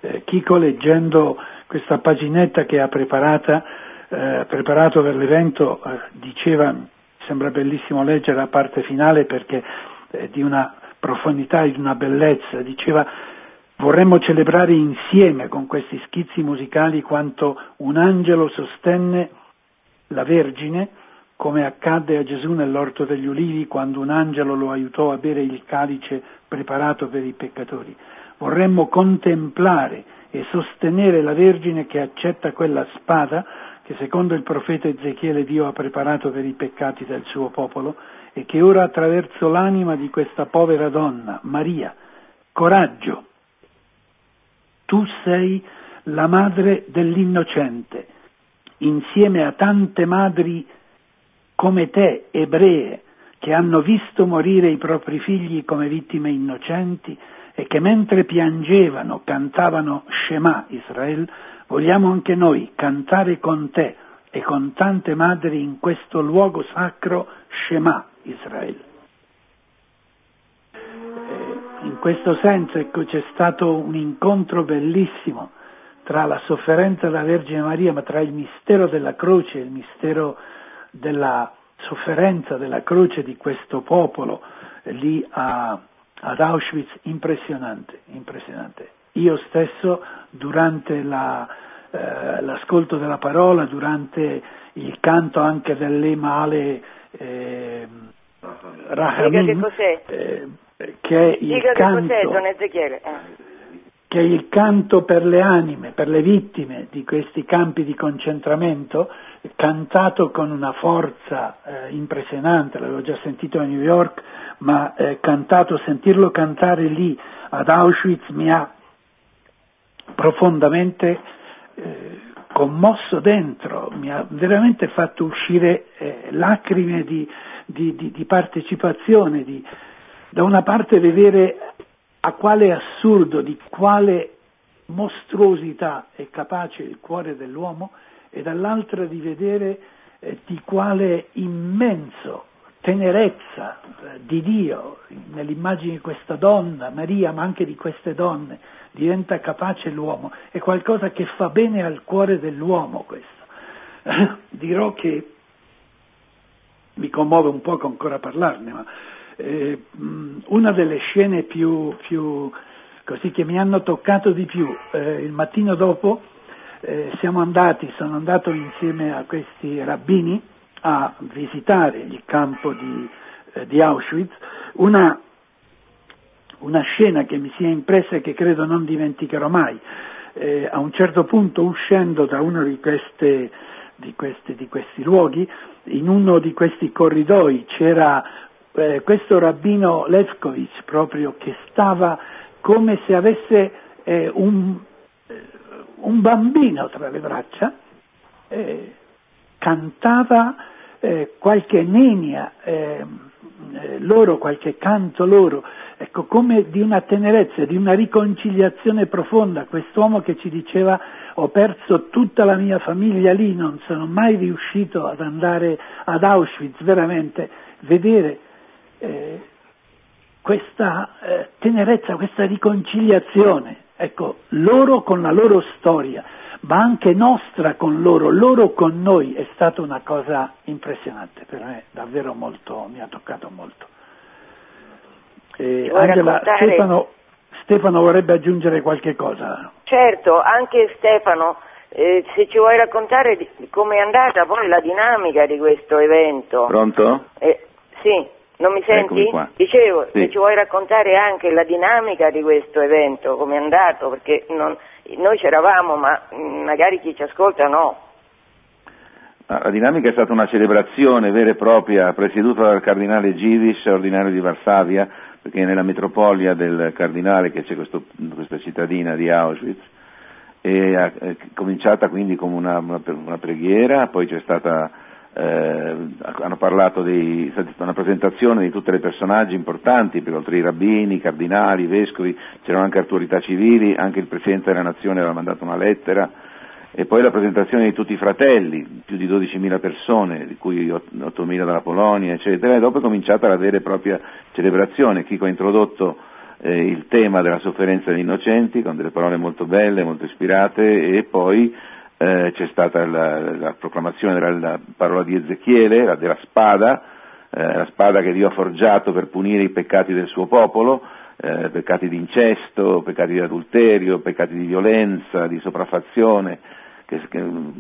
Eh, Chico leggendo questa paginetta che ha preparata, eh, preparato per l'evento eh, diceva, sembra bellissimo leggere la parte finale perché è di una profondità e di una bellezza, diceva Vorremmo celebrare insieme con questi schizzi musicali quanto un angelo sostenne la Vergine, come accadde a Gesù nell'orto degli ulivi quando un angelo lo aiutò a bere il calice preparato per i peccatori. Vorremmo contemplare e sostenere la Vergine che accetta quella spada che secondo il profeta Ezechiele Dio ha preparato per i peccati del suo popolo e che ora attraverso l'anima di questa povera donna, Maria, coraggio, tu sei la madre dell'innocente, insieme a tante madri come te, ebree, che hanno visto morire i propri figli come vittime innocenti e che mentre piangevano cantavano Shema Israel, vogliamo anche noi cantare con te e con tante madri in questo luogo sacro Shema Israel. In questo senso ecco, c'è stato un incontro bellissimo tra la sofferenza della Vergine Maria, ma tra il mistero della croce e il mistero della sofferenza della croce di questo popolo lì a, ad Auschwitz, impressionante, impressionante. Io stesso durante la, eh, l'ascolto della parola, durante il canto anche dell'Ema Ale eh, Rahamim, eh, che è il Dica canto eh. Che il canto per le anime, per le vittime di questi campi di concentramento, cantato con una forza eh, impressionante, l'avevo già sentito a New York, ma eh, cantato, sentirlo cantare lì ad Auschwitz mi ha profondamente eh, commosso dentro, mi ha veramente fatto uscire eh, lacrime di, di, di, di partecipazione, da una parte vedere a quale assurdo, di quale mostruosità è capace il cuore dell'uomo e dall'altra di vedere eh, di quale immenso tenerezza eh, di Dio nell'immagine di questa donna, Maria, ma anche di queste donne, diventa capace l'uomo. È qualcosa che fa bene al cuore dell'uomo questo. dirò che mi commuove un po' ancora parlarne, ma eh, una delle scene più, più, così che mi hanno toccato di più, eh, il mattino dopo eh, siamo andati, sono andato insieme a questi rabbini a visitare il campo di, eh, di Auschwitz, una, una, scena che mi si è impressa e che credo non dimenticherò mai. Eh, a un certo punto uscendo da uno di, queste, di, questi, di questi luoghi, in uno di questi corridoi c'era eh, questo rabbino Levkovich proprio che stava come se avesse eh, un, eh, un, bambino tra le braccia, eh, cantava eh, qualche nenia loro, qualche canto loro, ecco come di una tenerezza, di una riconciliazione profonda, quest'uomo che ci diceva ho perso tutta la mia famiglia lì, non sono mai riuscito ad andare ad Auschwitz, veramente, vedere eh, questa eh, tenerezza, questa riconciliazione, ecco, loro con la loro storia, ma anche nostra con loro, loro con noi, è stata una cosa impressionante, per me davvero molto, mi ha toccato molto. Eh, Angela, raccontare... Stefano, Stefano vorrebbe aggiungere qualche cosa. Certo, anche Stefano, eh, se ci vuoi raccontare come è andata poi la dinamica di questo evento. Pronto? Eh, sì, non mi senti? Dicevo, sì. se ci vuoi raccontare anche la dinamica di questo evento, come è andato, perché non, noi c'eravamo, ma mm, magari chi ci ascolta no. La dinamica è stata una celebrazione vera e propria presieduta dal cardinale Givis, ordinario di Varsavia, perché nella metropolia del cardinale che c'è questo, questa cittadina di Auschwitz, è cominciata quindi come una, una, una preghiera, poi c'è stata, eh, hanno parlato di una presentazione di tutti i personaggi importanti, per oltre i rabbini, i cardinali, i vescovi, c'erano anche autorità civili, anche il Presidente della Nazione aveva mandato una lettera, e poi la presentazione di tutti i fratelli, più di 12.000 persone, di cui 8.000 dalla Polonia, eccetera, e dopo è cominciata la vera e propria celebrazione. Chico ha introdotto eh, il tema della sofferenza degli innocenti con delle parole molto belle, molto ispirate, e poi eh, c'è stata la, la proclamazione della parola di Ezechiele, la della spada, eh, la spada che Dio ha forgiato per punire i peccati del suo popolo, eh, peccati di incesto, peccati di adulterio, peccati di violenza, di sopraffazione, che, che,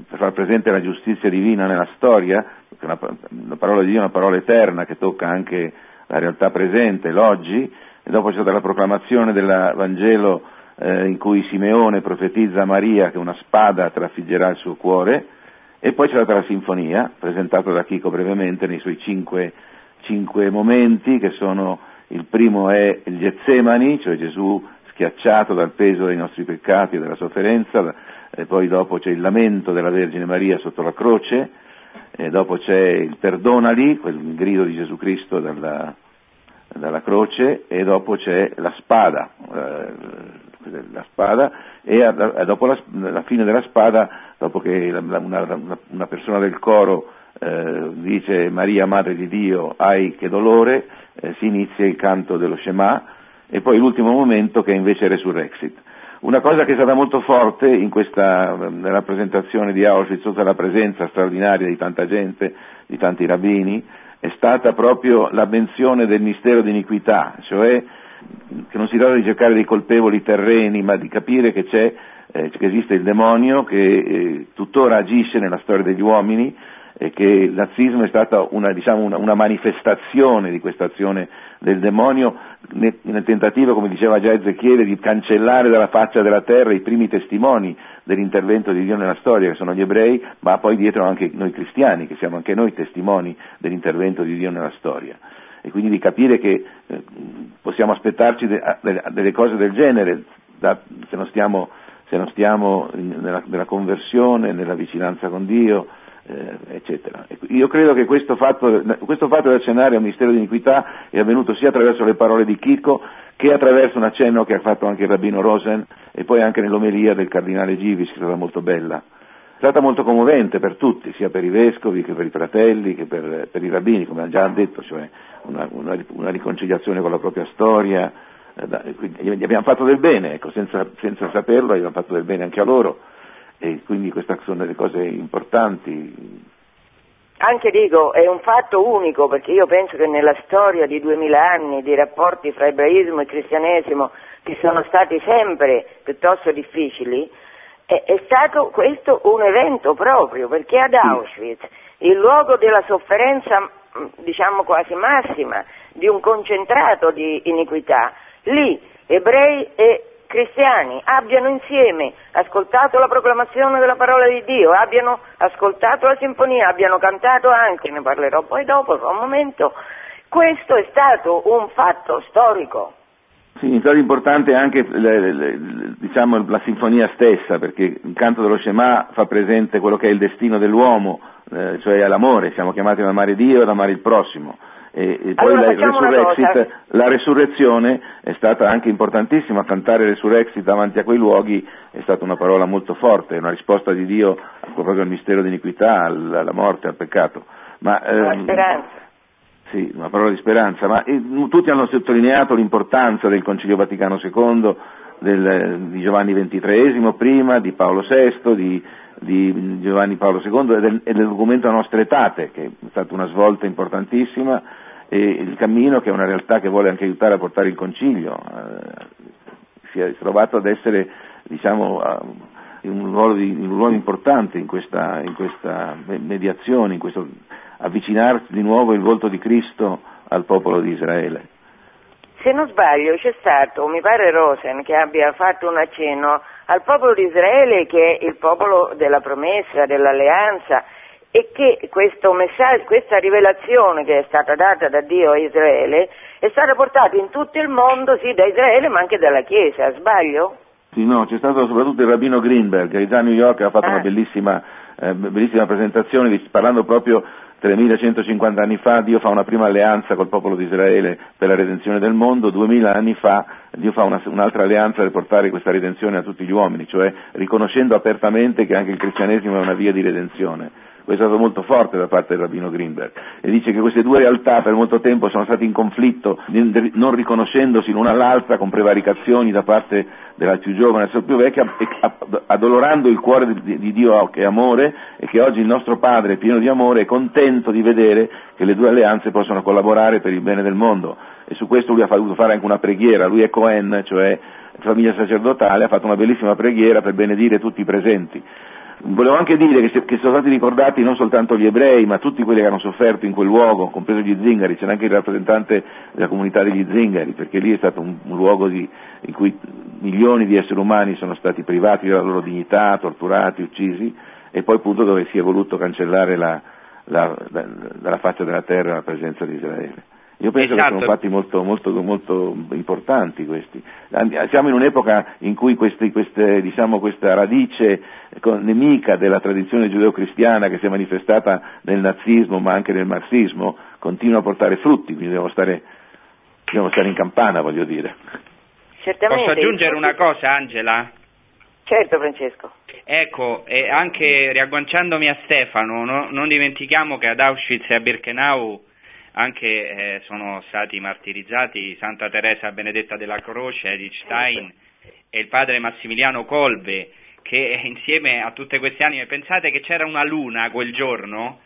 per far presente la giustizia divina nella storia, la, la parola di Dio è una parola eterna che tocca anche la realtà presente, l'oggi, e dopo c'è stata la proclamazione del Vangelo eh, in cui Simeone profetizza a Maria che una spada trafiggerà il suo cuore, e poi c'è la sinfonia, presentata da Chico brevemente nei suoi cinque, cinque momenti, che sono il primo è il Getsemani, cioè Gesù schiacciato dal peso dei nostri peccati e della sofferenza, e poi dopo c'è il lamento della Vergine Maria sotto la croce, e dopo c'è il perdonali, quel grido di Gesù Cristo dalla, dalla croce, e dopo c'è la spada, eh, la spada e a, a, dopo la, la, fine della spada, dopo che la, una, una, persona del coro eh, dice Maria Madre di Dio, ai che dolore, eh, si inizia il canto dello Shema e poi l'ultimo momento che è invece Resurrexit. Una cosa che è stata molto forte in questa rappresentazione di Auschwitz, oltre alla presenza straordinaria di tanta gente, di tanti rabbini, è stata proprio la menzione del mistero di iniquità, cioè che non si tratta di cercare dei colpevoli terreni, ma di capire che, eh, che esiste il demonio che eh, tuttora agisce nella storia degli uomini e che il nazismo è stata una, diciamo, una, una manifestazione di questa azione del demonio nel, nel, tentativo, come diceva già Ezechiele, di cancellare dalla faccia della terra i primi testimoni dell'intervento di Dio nella storia, che sono gli ebrei, ma poi dietro anche noi cristiani, che siamo anche noi testimoni dell'intervento di Dio nella storia. E quindi di capire che eh, possiamo aspettarci de, de, delle cose del genere se non stiamo, se non stiamo nella, nella conversione, nella vicinanza con Dio, eh, eccetera. Io credo che questo fatto, questo fatto di accennare a un mistero di iniquità è avvenuto sia attraverso le parole di Chico che attraverso un accenno che ha fatto anche il rabbino Rosen e poi anche nell'omelia del cardinale Givis, che è stata molto bella. È stata molto commovente per tutti, sia per i vescovi che per i fratelli che per, per i rabbini, come hanno già detto, cioè una, una, una riconciliazione con la propria storia. Eh, gli abbiamo fatto del bene, ecco, senza, senza saperlo, abbiamo fatto del bene anche a loro e quindi queste sono delle cose importanti. Anche dico, è un fatto unico perché io penso che nella storia di duemila anni di rapporti fra ebraismo e cristianesimo che sono stati sempre piuttosto difficili, è, è stato questo un evento proprio perché ad Auschwitz, il luogo della sofferenza diciamo quasi massima, di un concentrato di iniquità, lì ebrei e cristiani abbiano insieme ascoltato la proclamazione della parola di Dio, abbiano ascoltato la sinfonia, abbiano cantato anche, ne parlerò poi dopo, fra un momento, questo è stato un fatto storico. Sì, in storia importante è anche le, le, diciamo, la sinfonia stessa, perché il canto dello Shema fa presente quello che è il destino dell'uomo, eh, cioè l'amore, siamo chiamati ad amare Dio e ad amare il prossimo. E, e poi allora, la, la, resurrezione è stata anche importantissima, cantare Resurrexit davanti a quei luoghi è stata una parola molto forte, una risposta di Dio proprio al mistero di iniquità, alla, alla morte, al peccato. Ma, ehm, speranza. Sì, una parola di speranza, ma eh, tutti hanno sottolineato l'importanza del Concilio Vaticano II, del, di Giovanni XXIII prima, di Paolo VI, di, di Giovanni Paolo II e del, e del documento a nostre etate, che è stata una svolta importantissima e il cammino che è una realtà che vuole anche aiutare a portare il concilio, eh, si è trovato ad essere diciamo, in, un ruolo di, in un ruolo importante in questa, in questa mediazione, in questo avvicinarsi di nuovo il volto di Cristo al popolo di Israele. Se non sbaglio c'è stato, mi pare Rosen, che abbia fatto un accenno al popolo di Israele che è il popolo della promessa, dell'alleanza e che questa rivelazione che è stata data da Dio a Israele è stata portata in tutto il mondo, sì, da Israele ma anche dalla Chiesa, sbaglio? Sì, no, c'è stato soprattutto il rabbino Greenberg, che già a New York ha fatto ah. una bellissima, eh, bellissima presentazione parlando proprio 3150 anni fa Dio fa una prima alleanza col popolo di Israele per la redenzione del mondo, 2000 anni fa Dio fa una, un'altra alleanza per portare questa redenzione a tutti gli uomini, cioè riconoscendo apertamente che anche il cristianesimo è una via di redenzione. Questo è stato molto forte da parte del rabbino Greenberg. E dice che queste due realtà per molto tempo sono state in conflitto, non riconoscendosi l'una all'altra con prevaricazioni da parte della più giovane verso la più vecchia, addolorando il cuore di Dio che è amore e che oggi il nostro Padre, pieno di amore, è contento di vedere che le due alleanze possono collaborare per il bene del mondo. E su questo lui ha voluto fare anche una preghiera, lui è Cohen, cioè famiglia sacerdotale, ha fatto una bellissima preghiera per benedire tutti i presenti. Volevo anche dire che, che, sono stati ricordati non soltanto gli ebrei, ma tutti quelli che hanno sofferto in quel luogo, compreso gli zingari, c'era anche il rappresentante della comunità degli zingari, perché lì è stato un, un luogo di, in cui milioni di esseri umani sono stati privati della loro dignità, torturati, uccisi, e poi appunto dove si è voluto cancellare la, la, la, dalla faccia della terra la presenza di Israele. Io penso esatto. che sono esatto. fatti molto, molto, molto, importanti questi. Siamo in un'epoca in cui questi, queste, diciamo, questa radice nemica della tradizione giudeo-cristiana che si è manifestata nel nazismo ma anche nel marxismo continua a portare frutti, quindi dobbiamo stare, dobbiamo stare in campana, voglio dire. Posso aggiungere una cosa, Angela? Certo, Francesco. Ecco, e anche riagganciandomi a Stefano, no, non dimentichiamo che ad Auschwitz e a Birkenau anche eh, sono stati martirizzati Santa Teresa Benedetta della Croce, Edith Stein e il padre Massimiliano Colbe, che insieme a tutte queste anime, pensate che c'era una luna quel giorno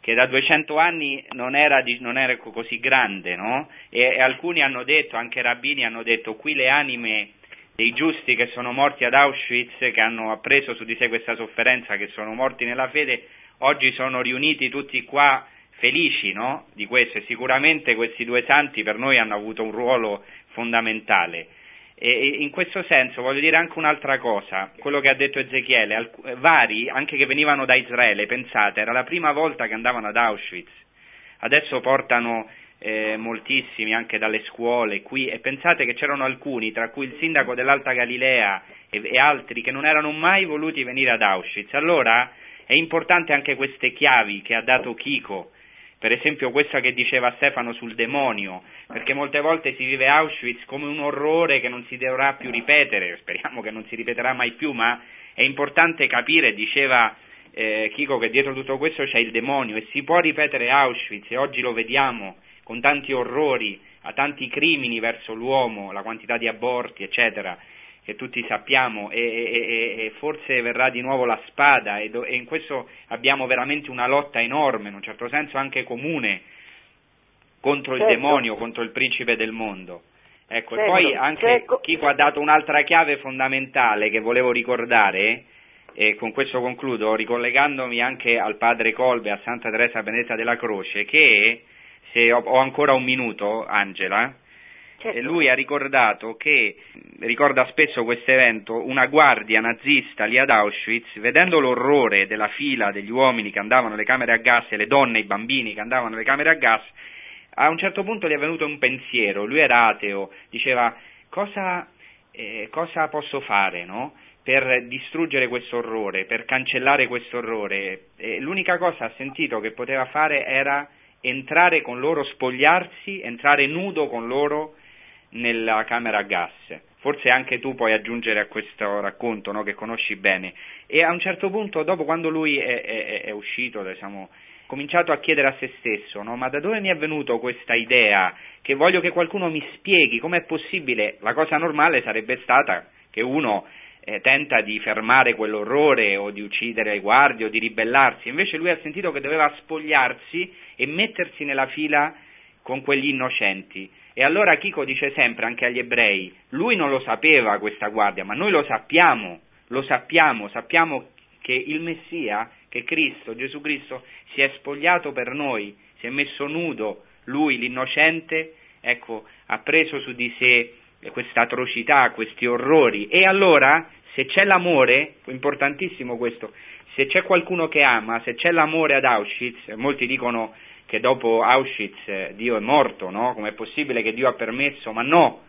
che da 200 anni non era, non era così grande, no? E, e alcuni hanno detto, anche rabbini hanno detto, qui le anime dei giusti che sono morti ad Auschwitz, che hanno appreso su di sé questa sofferenza, che sono morti nella fede, oggi sono riuniti tutti qua felici no? di questo e sicuramente questi due santi per noi hanno avuto un ruolo fondamentale. E in questo senso voglio dire anche un'altra cosa, quello che ha detto Ezechiele, vari, anche che venivano da Israele, pensate, era la prima volta che andavano ad Auschwitz, adesso portano eh, moltissimi anche dalle scuole qui e pensate che c'erano alcuni, tra cui il sindaco dell'Alta Galilea e, e altri, che non erano mai voluti venire ad Auschwitz. Allora è importante anche queste chiavi che ha dato Chico, per esempio questa che diceva Stefano sul demonio, perché molte volte si vive Auschwitz come un orrore che non si dovrà più ripetere, speriamo che non si ripeterà mai più, ma è importante capire, diceva eh, Chico, che dietro tutto questo c'è il demonio e si può ripetere Auschwitz e oggi lo vediamo con tanti orrori, a tanti crimini verso l'uomo, la quantità di aborti, eccetera che tutti sappiamo e, e, e, forse verrà di nuovo la spada e, do, e, in questo abbiamo veramente una lotta enorme, in un certo senso anche comune, contro certo. il demonio, contro il principe del mondo. Ecco, certo. e poi anche certo. Chico ha dato un'altra chiave fondamentale che volevo ricordare, e con questo concludo, ricollegandomi anche al padre Colbe, a Santa Teresa Benedetta della Croce, che se ho, ho ancora un minuto, Angela, Certo. E lui ha ricordato che, ricorda spesso questo evento, una guardia nazista lì ad Auschwitz, vedendo l'orrore della fila degli uomini che andavano alle camere a gas e le donne e i bambini che andavano alle camere a gas, a un certo punto gli è venuto un pensiero, lui era ateo, diceva cosa, eh, cosa posso fare no? per distruggere questo orrore, per cancellare questo orrore. L'unica cosa ha sentito che poteva fare era entrare con loro, spogliarsi, entrare nudo con loro nella camera a gas. Forse anche tu puoi aggiungere a questo racconto no, che conosci bene. E a un certo punto, dopo quando lui è, è, è uscito, diciamo, cominciato a chiedere a se stesso, no? ma da dove mi è venuta questa idea che voglio che qualcuno mi spieghi com'è possibile? La cosa normale sarebbe stata che uno eh, tenta di fermare quell'orrore o di uccidere i guardie o di ribellarsi, invece lui ha sentito che doveva spogliarsi e mettersi nella fila con quegli innocenti. E allora Chico dice sempre anche agli ebrei, lui non lo sapeva questa guardia, ma noi lo sappiamo, lo sappiamo, sappiamo che il Messia, che Cristo, Gesù Cristo, si è spogliato per noi, si è messo nudo, lui l'innocente, ecco, ha preso su di sé questa atrocità, questi orrori. E allora, se c'è l'amore, importantissimo questo, se c'è qualcuno che ama, se c'è l'amore ad Auschwitz, molti dicono che dopo Auschwitz eh, Dio è morto, no? Com'è possibile che Dio ha permesso? Ma no,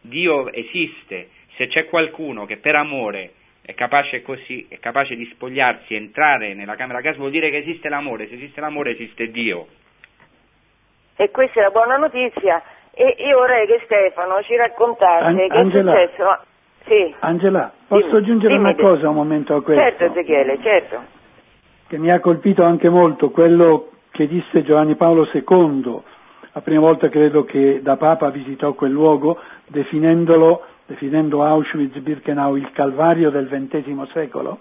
Dio esiste. Se c'è qualcuno che per amore è capace, così, è capace di spogliarsi, entrare nella camera gas, vuol dire che esiste l'amore. Se esiste l'amore esiste Dio. E questa è la buona notizia. E io vorrei che Stefano ci raccontasse An- che Angela. è successo. Sì. Angela, posso Dimmi, aggiungere dimmi una te. cosa un momento a questo? Certo Ezechiele, certo. che mi ha colpito anche molto quello che disse Giovanni Paolo II, la prima volta credo che da Papa visitò quel luogo, definendolo, definendo Auschwitz-Birkenau il calvario del XX secolo,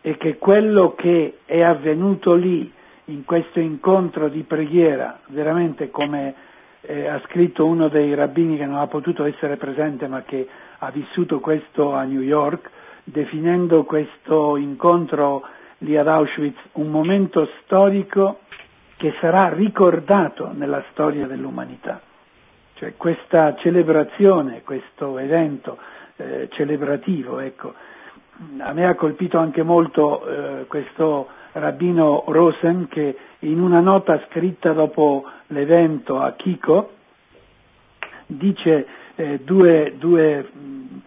e che quello che è avvenuto lì, in questo incontro di preghiera, veramente come eh, ha scritto uno dei rabbini che non ha potuto essere presente ma che ha vissuto questo a New York, definendo questo incontro lì ad Auschwitz un momento storico che sarà ricordato nella storia dell'umanità. Cioè questa celebrazione, questo evento eh, celebrativo, ecco, a me ha colpito anche molto eh, questo rabbino Rosen che in una nota scritta dopo l'evento a Chico dice eh, due, due mh,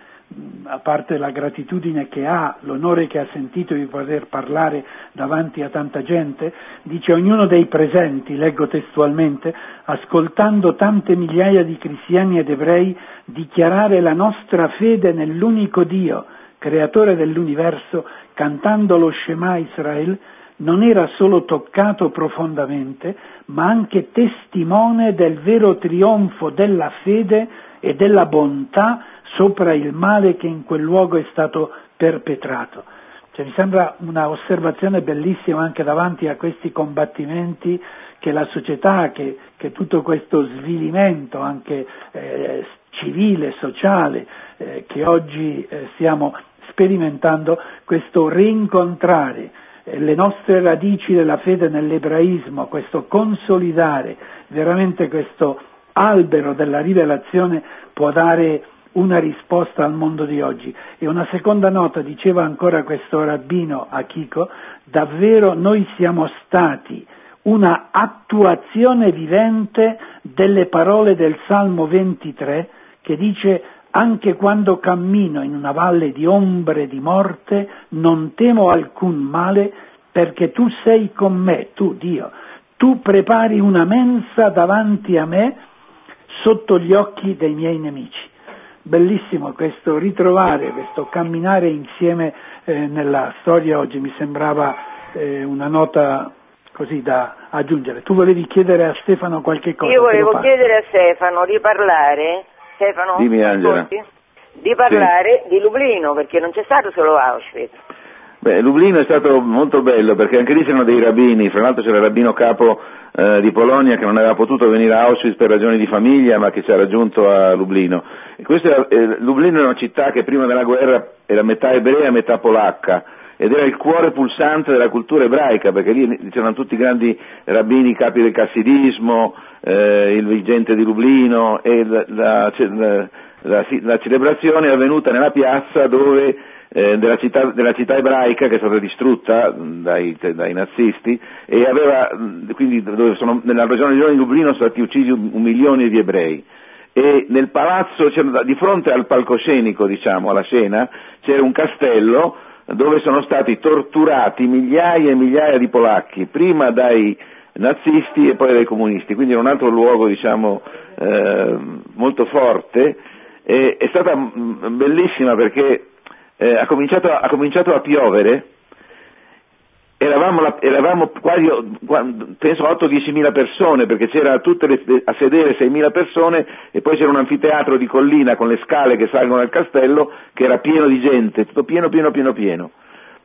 a parte la gratitudine che ha, l'onore che ha sentito di poter parlare davanti a tanta gente, dice ognuno dei presenti, leggo testualmente, ascoltando tante migliaia di cristiani ed ebrei dichiarare la nostra fede nell'unico Dio, creatore dell'universo, cantando lo Shema Israel, non era solo toccato profondamente, ma anche testimone del vero trionfo della fede e della bontà sopra il male che in quel luogo è stato perpetrato. Cioè, mi sembra una osservazione bellissima anche davanti a questi combattimenti che la società, che, che tutto questo svilimento anche eh, civile, sociale, eh, che oggi eh, stiamo sperimentando, questo rincontrare eh, le nostre radici della fede nell'ebraismo, questo consolidare veramente questo albero della rivelazione può dare una risposta al mondo di oggi. E una seconda nota, diceva ancora questo rabbino Akiko, davvero noi siamo stati una attuazione vivente delle parole del Salmo 23 che dice anche quando cammino in una valle di ombre di morte non temo alcun male perché tu sei con me, tu Dio, tu prepari una mensa davanti a me sotto gli occhi dei miei nemici bellissimo questo ritrovare, questo camminare insieme eh, nella storia oggi mi sembrava eh, una nota così da aggiungere. Tu volevi chiedere a Stefano qualche cosa? Io volevo chiedere a Stefano di parlare, Stefano, Dimmi, Angela. ascolti? di parlare di Lublino, perché non c'è stato solo Auschwitz. Beh, Lublino è stato molto bello perché anche lì c'erano dei rabbini, fra l'altro c'era il rabbino capo eh, di Polonia che non aveva potuto venire a Auschwitz per ragioni di famiglia ma che ci ha raggiunto a Lublino. Era- eh, Lublino era una città che prima della guerra era metà ebrea e metà polacca ed era il cuore pulsante della cultura ebraica perché lì c'erano tutti i grandi rabbini, capi del cassidismo, eh, il vigente di Lublino e la- la- la- la celebrazione è avvenuta nella piazza dove eh, della, città, della città ebraica che è stata distrutta mh, dai, dai nazisti e aveva, mh, quindi sono, nella regione di Lublino sono stati uccisi un, un milione di ebrei. E nel palazzo, di fronte al palcoscenico, diciamo, alla scena, c'era un castello dove sono stati torturati migliaia e migliaia di polacchi, prima dai nazisti e poi dai comunisti, quindi era un altro luogo, diciamo, eh, molto forte. E è stata mh, bellissima perché eh, ha, cominciato, ha cominciato a piovere, eravamo, la- eravamo quasi, qua- penso 8-10 mila persone perché c'era le- a sedere 6 mila persone e poi c'era un anfiteatro di collina con le scale che salgono al castello che era pieno di gente, tutto pieno, pieno, pieno, pieno.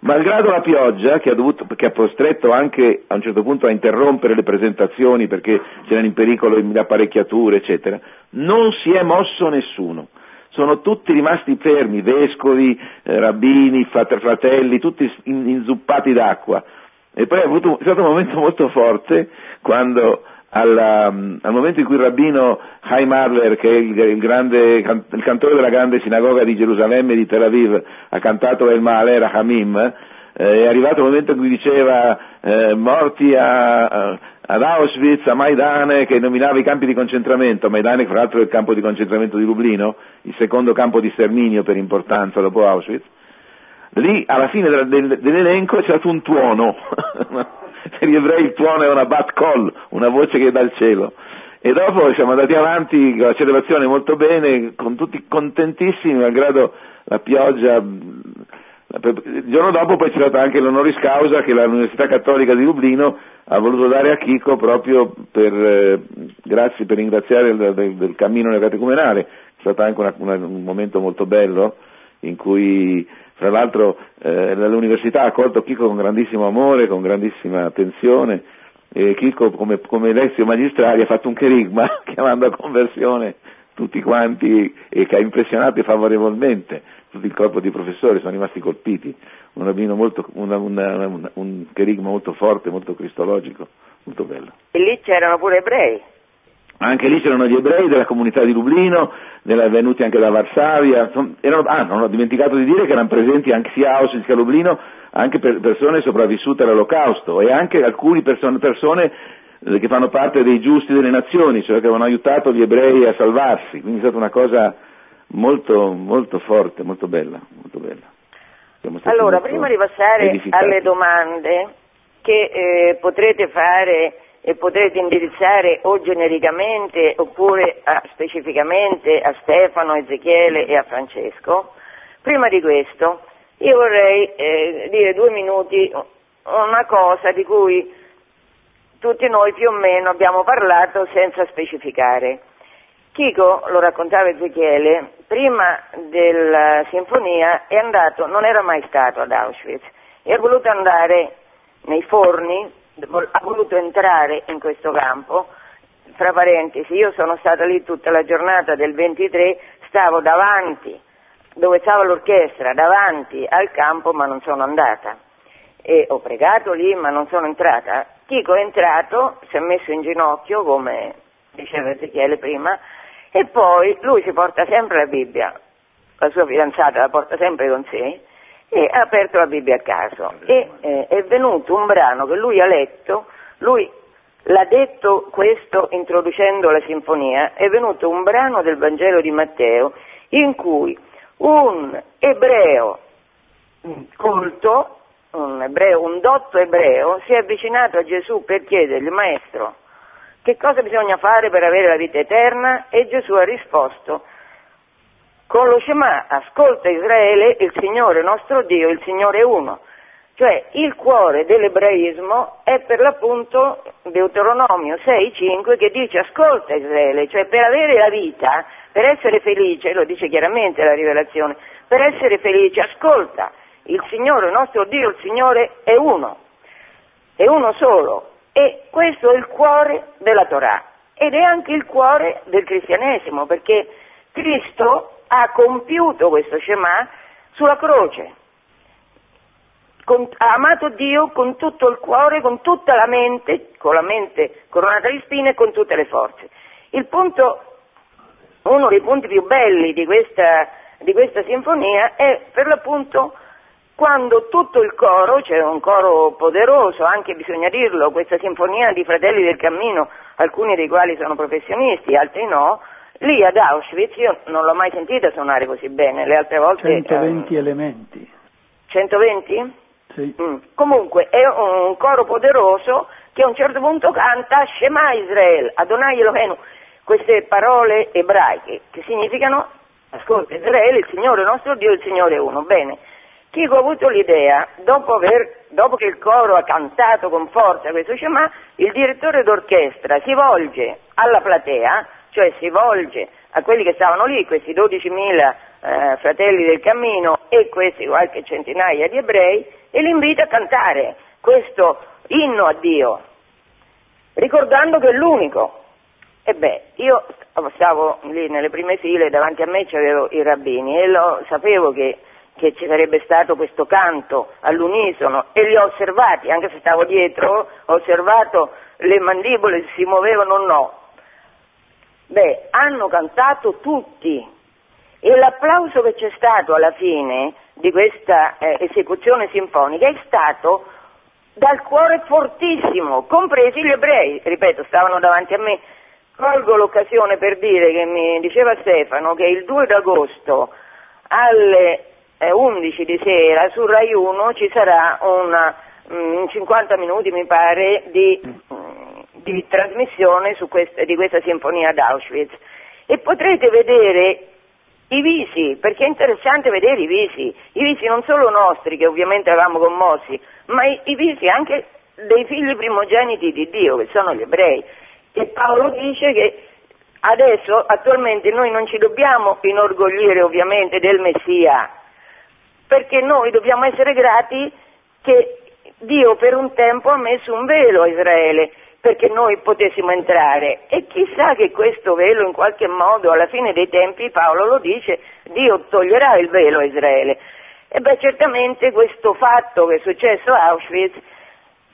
malgrado la pioggia che ha, dovuto, che ha costretto anche a un certo punto a interrompere le presentazioni perché c'erano in pericolo le apparecchiature, eccetera, non si è mosso nessuno. Sono tutti rimasti fermi, vescovi, eh, rabbini, fratelli, tutti inzuppati d'acqua. E poi è, avuto, è stato un momento *laughs* molto forte quando alla, al momento in cui il rabbino Chaim Adler, che è il, il, grande, il, cantore della grande sinagoga di Gerusalemme e di Tel Aviv, ha cantato El Ma'ale Rahamim, eh, è arrivato il momento in cui diceva eh, morti a, a, ad Auschwitz, a Maidane, che nominava i campi di concentramento, Maidane fra l'altro è il campo di concentramento di Lublino, il secondo campo di sterminio per importanza dopo Auschwitz, lì alla fine del, del, dell'elenco c'è stato un tuono per *laughs* gli ebrei il tuono è una bat call, una voce che dà il cielo. E dopo siamo andati avanti con la celebrazione molto bene, con tutti contentissimi, malgrado la pioggia. Il giorno dopo poi c'è stata anche l'onoris causa che l'Università Cattolica di Lublino ha voluto dare a Chico proprio per, eh, grazie, per ringraziare del, del, del cammino nel catecumenale. È stato anche una, una, un momento molto bello in cui fra l'altro eh, l'università ha accolto Chico con grandissimo amore, con grandissima attenzione e Chico come, come lessio magistrale ha fatto un cherigma *laughs* chiamando a conversione tutti quanti e che ha impressionato favorevolmente tutto il corpo di professori, sono rimasti colpiti, un, molto, una, una, una, un cherigma molto forte, molto cristologico, molto bello. E lì c'erano pure ebrei? Anche lì c'erano gli ebrei della comunità di Dublino, venuti anche da Varsavia, erano, ah, non ho dimenticato di dire che erano presenti anche sia a Auschwitz che a Dublino anche per persone sopravvissute all'olocausto e anche alcune persone, persone che fanno parte dei giusti delle nazioni, cioè che avevano aiutato gli ebrei a salvarsi, quindi è stata una cosa molto, molto forte, molto bella. Molto bella. Allora, prima di passare edificati. alle domande che eh, potrete fare e potrete indirizzare o genericamente oppure a, specificamente a Stefano, Ezechiele e a Francesco. Prima di questo io vorrei eh, dire due minuti una cosa di cui tutti noi più o meno abbiamo parlato senza specificare. Chico, lo raccontava Ezechiele, prima della sinfonia è andato, non era mai stato ad Auschwitz, e ha voluto andare nei forni ha voluto entrare in questo campo, fra parentesi, io sono stata lì tutta la giornata del 23, stavo davanti, dove stava l'orchestra, davanti al campo, ma non sono andata. E ho pregato lì, ma non sono entrata. Chico è entrato, si è messo in ginocchio, come diceva Ezechiele prima, e poi lui si porta sempre la Bibbia, la sua fidanzata la porta sempre con sé, e ha aperto la Bibbia a caso. E eh, è venuto un brano che lui ha letto, lui l'ha detto questo introducendo la sinfonia, è venuto un brano del Vangelo di Matteo in cui un ebreo colto, un, ebreo, un dotto ebreo, si è avvicinato a Gesù per chiedergli, maestro, che cosa bisogna fare per avere la vita eterna? E Gesù ha risposto, con lo Shema, ascolta Israele, il Signore nostro Dio, il Signore è uno. Cioè il cuore dell'ebraismo è per l'appunto Deuteronomio 6,5 che dice ascolta Israele, cioè per avere la vita, per essere felice, lo dice chiaramente la rivelazione, per essere felice ascolta, il Signore nostro Dio, il Signore è uno, è uno solo e questo è il cuore della Torah ed è anche il cuore del cristianesimo perché Cristo ha compiuto questo Shema sulla croce. Con, ha amato Dio con tutto il cuore, con tutta la mente, con la mente coronata di spine e con tutte le forze. Il punto, uno dei punti più belli di questa, di questa sinfonia è per l'appunto quando tutto il coro, c'è un coro poderoso, anche bisogna dirlo, questa sinfonia di fratelli del cammino, alcuni dei quali sono professionisti, altri no, Lì ad Auschwitz io non l'ho mai sentita suonare così bene, le altre volte... 120 eh, elementi. 120? Sì. Mm. Comunque è un coro poderoso che a un certo punto canta Shema Israel, Adonai Elohenu, queste parole ebraiche che significano, ascolta Israele, il Signore nostro Dio, il Signore è uno. Bene, Chico ha avuto l'idea, dopo, aver, dopo che il coro ha cantato con forza questo Shema, il direttore d'orchestra si volge alla platea cioè si volge a quelli che stavano lì, questi 12.000 eh, fratelli del cammino e questi qualche centinaia di ebrei, e li invita a cantare questo inno a Dio, ricordando che è l'unico. E beh, io stavo lì nelle prime file, davanti a me c'avevo i rabbini e lo, sapevo che, che, ci sarebbe stato questo canto all'unisono e li ho osservati, anche se stavo dietro, ho osservato le mandibole si muovevano o no. Beh, hanno cantato tutti e l'applauso che c'è stato alla fine di questa eh, esecuzione sinfonica è stato dal cuore fortissimo, compresi gli ebrei, ripeto, stavano davanti a me. Colgo l'occasione per dire che mi diceva Stefano che il 2 d'agosto alle 11 di sera su Rai 1 ci sarà una, mh, mm, 50 minuti mi pare di, mm, di trasmissione questa, di questa sinfonia d'Auschwitz. E potrete vedere i visi, perché è interessante vedere i visi, i visi non solo nostri che ovviamente avevamo commossi, ma i, i visi anche dei figli primogeniti di Dio, che sono gli ebrei. E Paolo dice che adesso, attualmente, noi non ci dobbiamo inorgoglire ovviamente del Messia, perché noi dobbiamo essere grati che Dio per un tempo ha messo un velo a Israele perché noi potessimo entrare. E chissà che questo velo in qualche modo alla fine dei tempi, Paolo lo dice, Dio toglierà il velo a Israele. E beh, certamente questo fatto che è successo a Auschwitz,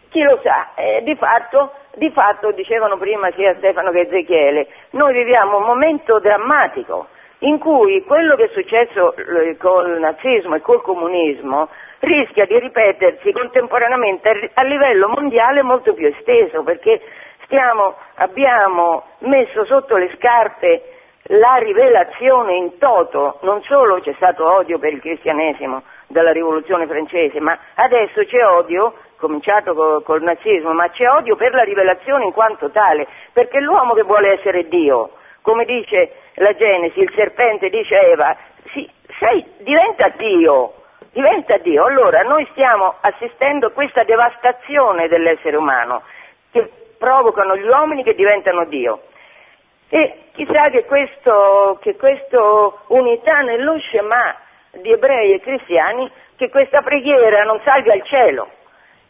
chi lo sa, eh, di, fatto, di fatto, dicevano prima sia Stefano che Ezechiele, noi viviamo un momento drammatico in cui quello che è successo eh, col nazismo e col comunismo rischia di ripetersi contemporaneamente a livello mondiale molto più esteso, perché stiamo, abbiamo messo sotto le scarpe la rivelazione in toto, non solo c'è stato odio per il cristianesimo dalla rivoluzione francese, ma adesso c'è odio, cominciato col, col nazismo, ma c'è odio per la rivelazione in quanto tale, perché l'uomo che vuole essere Dio, come dice la Genesi, il serpente dice a Eva, sì, sei, diventa Dio, diventa Dio. Allora noi stiamo assistendo a questa devastazione dell'essere umano che provocano gli uomini che diventano Dio. E chissà che questa unità nello Shema di ebrei e cristiani, che questa preghiera non salga al cielo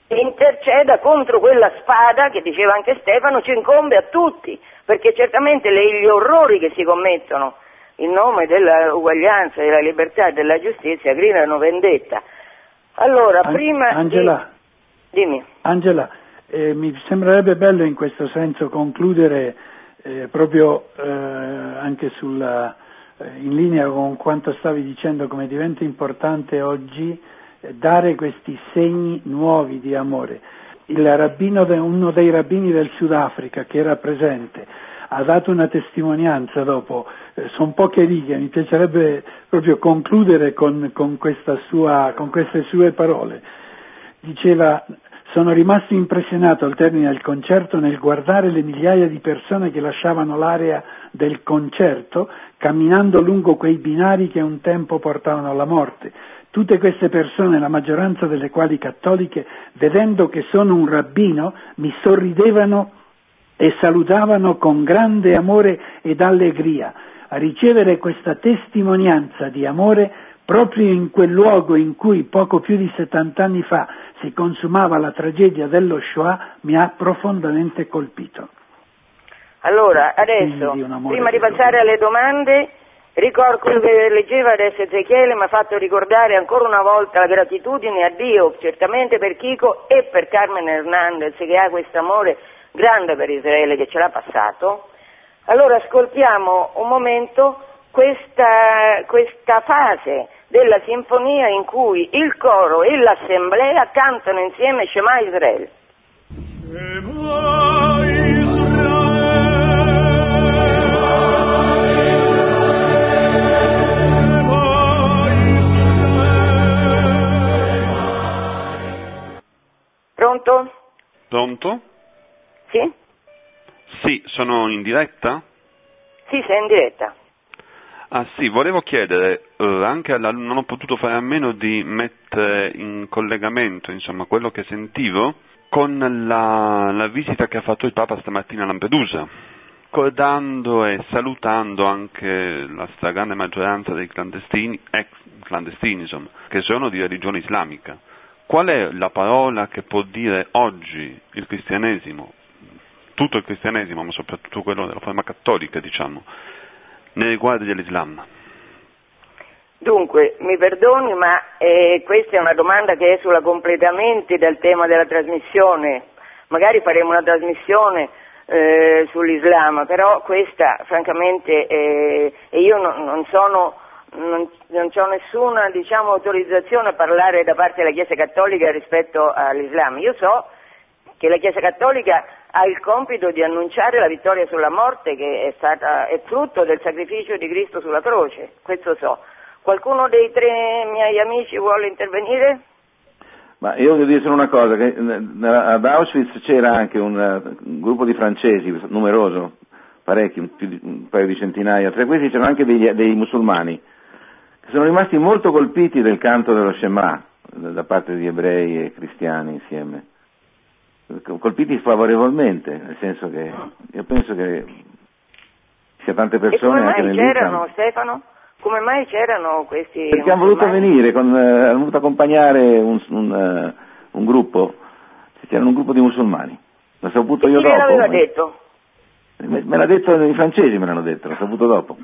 interceda contro quella spada che diceva anche Stefano ci incombe a tutti, perché certamente le, gli orrori che si commettono in nome dell'uguaglianza, della libertà e della giustizia gridano vendetta. Allora, An- prima Angela, di... Dimmi. Angela eh, mi sembrerebbe bello in questo senso concludere eh, proprio eh, anche sulla, eh, in linea con quanto stavi dicendo come diventa importante oggi dare questi segni nuovi di amore. Rabbino, uno dei rabbini del Sudafrica che era presente ha dato una testimonianza dopo, eh, sono poche righe, mi piacerebbe proprio concludere con, con, sua, con queste sue parole. Diceva, sono rimasto impressionato al termine del concerto nel guardare le migliaia di persone che lasciavano l'area del concerto camminando lungo quei binari che un tempo portavano alla morte. Tutte queste persone, la maggioranza delle quali cattoliche, vedendo che sono un rabbino, mi sorridevano e salutavano con grande amore ed allegria. A ricevere questa testimonianza di amore proprio in quel luogo in cui poco più di 70 anni fa si consumava la tragedia dello Shoah mi ha profondamente colpito. Allora, adesso, prima di passare alle domande, ricordo quello che leggeva adesso Ezechiele, mi ha fatto ricordare ancora una volta la gratitudine a Dio, certamente per Chico e per Carmen Hernandez che ha questo amore grande per Israele che ce l'ha passato. Allora ascoltiamo un momento questa, questa fase della sinfonia in cui il coro e l'assemblea cantano insieme Shema Israele. Shema Pronto? Pronto? Sì? Sì, sono in diretta? Sì, sei in diretta. Ah sì, volevo chiedere, eh, anche alla, non ho potuto fare a meno di mettere in collegamento insomma, quello che sentivo con la, la, visita che ha fatto il Papa stamattina a Lampedusa, ricordando e salutando anche la stragrande maggioranza dei clandestini, ex clandestini insomma, che sono di religione islamica qual è la parola che può dire oggi il cristianesimo, tutto il cristianesimo, ma soprattutto quello della forma cattolica, diciamo, nei riguardi dell'Islam? Dunque, mi perdoni, ma eh, questa è una domanda che esula completamente dal tema della trasmissione. Magari faremo una trasmissione eh, sull'Islam, però questa, francamente, eh, io non, non sono non, non ho nessuna diciamo, autorizzazione a parlare da parte della Chiesa Cattolica rispetto all'Islam. Io so che la Chiesa Cattolica ha il compito di annunciare la vittoria sulla morte che è, stata, è frutto del sacrificio di Cristo sulla croce, questo so. Qualcuno dei tre miei amici vuole intervenire? Ma io voglio dire solo una cosa, che ad Auschwitz c'era anche un, un gruppo di francesi, numeroso, parecchi, un, un, paio di centinaia, tra questi c'erano anche dei, dei musulmani, sono rimasti molto colpiti del canto dello Shema da parte di ebrei e cristiani insieme, colpiti favorevolmente, nel senso che io penso che sia tante persone anche c'erano Stefano? Come mai c'erano questi... Perché hanno voluto venire, con, eh, hanno voluto accompagnare un, un, uh, un gruppo, c'era un gruppo di musulmani. L'ho saputo e io dopo. Chi l'aveva detto? Me, me l'ha detto i francesi, me l'hanno detto, l'ho saputo dopo.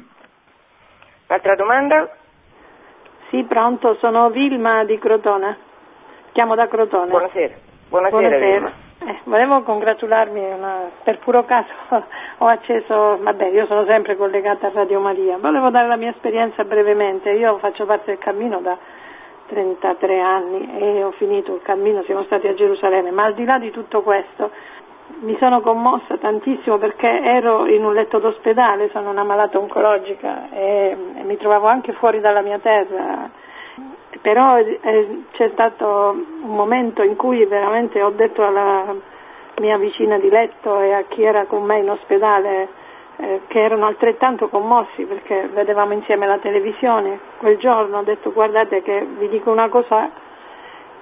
Altra domanda? Sì, pronto, sono Vilma di Crotone. Chiamo da Crotone. Buonasera. Buonasera, Buonasera. Eh, volevo congratularmi, una, per puro caso *laughs* ho acceso, vabbè io sono sempre collegata a Radio Maria, volevo dare la mia esperienza brevemente, io faccio parte del cammino da 33 anni e ho finito il cammino, siamo stati a Gerusalemme, ma al di là di tutto questo mi sono commossa tantissimo perché ero in un letto d'ospedale, sono una malata oncologica e, e mi trovavo anche fuori dalla mia terra. Però eh, c'è stato un momento in cui veramente ho detto alla mia vicina di letto e a chi era con me in ospedale eh, che erano altrettanto commossi perché vedevamo insieme la televisione. Quel giorno, ho detto guardate che vi dico una cosa,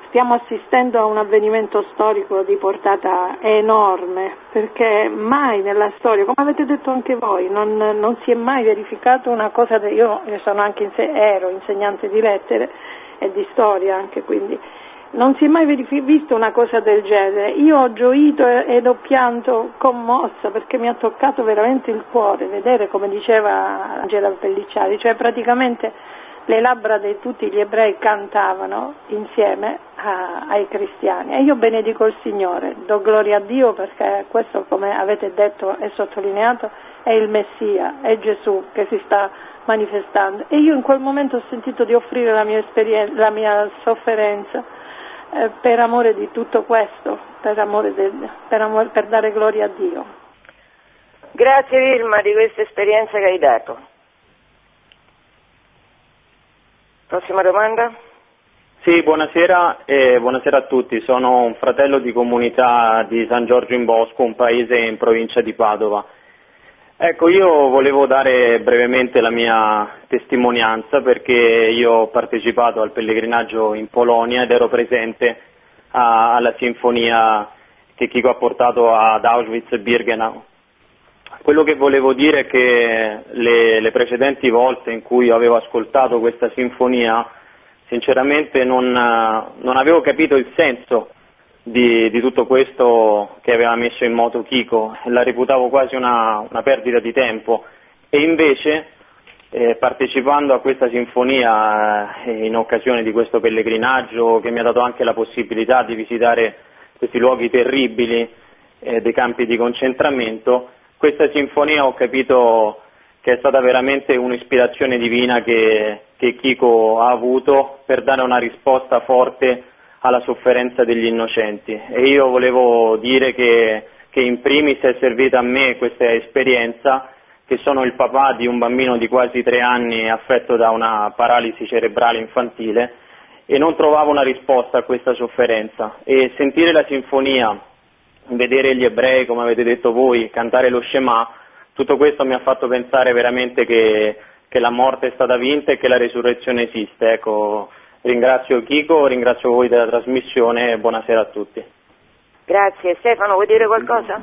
stiamo assistendo a un avvenimento storico di portata enorme perché mai nella storia, come avete detto anche voi, non, non si è mai verificato una cosa, de, io anche inse- ero insegnante di lettere e di storia anche, quindi non si è mai visto una cosa del genere. Io ho gioito ed ho pianto commossa perché mi ha toccato veramente il cuore vedere, come diceva Angela Pellicciari, cioè praticamente le labbra di tutti gli ebrei cantavano insieme a, ai cristiani e io benedico il Signore, do gloria a Dio perché questo come avete detto e sottolineato è il Messia, è Gesù che si sta manifestando e io in quel momento ho sentito di offrire la mia, la mia sofferenza eh, per amore di tutto questo, per, del, per, amore, per dare gloria a Dio. Grazie Vilma di questa esperienza che hai dato. Prossima domanda? Sì, buonasera e buonasera a tutti. Sono un fratello di comunità di San Giorgio in Bosco, un paese in provincia di Padova. Ecco, io volevo dare brevemente la mia testimonianza perché io ho partecipato al pellegrinaggio in Polonia ed ero presente a, alla sinfonia che Chico ha portato ad Auschwitz e Birkenau. Quello che volevo dire è che le, le, precedenti volte in cui avevo ascoltato questa sinfonia, sinceramente non, non avevo capito il senso di, di, tutto questo che aveva messo in moto Chico, la reputavo quasi una, una perdita di tempo. E invece eh, partecipando a questa sinfonia eh, in occasione di questo pellegrinaggio che mi ha dato anche la possibilità di visitare questi luoghi terribili eh, dei campi di concentramento, questa sinfonia ho capito che è stata veramente un'ispirazione divina che, che Chico ha avuto per dare una risposta forte alla sofferenza degli innocenti. E io volevo dire che, che in primis è servita a me questa esperienza che sono il papà di un bambino di quasi tre anni affetto da una paralisi cerebrale infantile e non trovavo una risposta a questa sofferenza. E sentire la sinfonia, vedere gli ebrei, come avete detto voi, cantare lo Shema, tutto questo mi ha fatto pensare veramente che, che la morte è stata vinta e che la resurrezione esiste. Ecco, Ringrazio Chico, ringrazio voi della trasmissione e buonasera a tutti. Grazie. Stefano, vuoi dire qualcosa?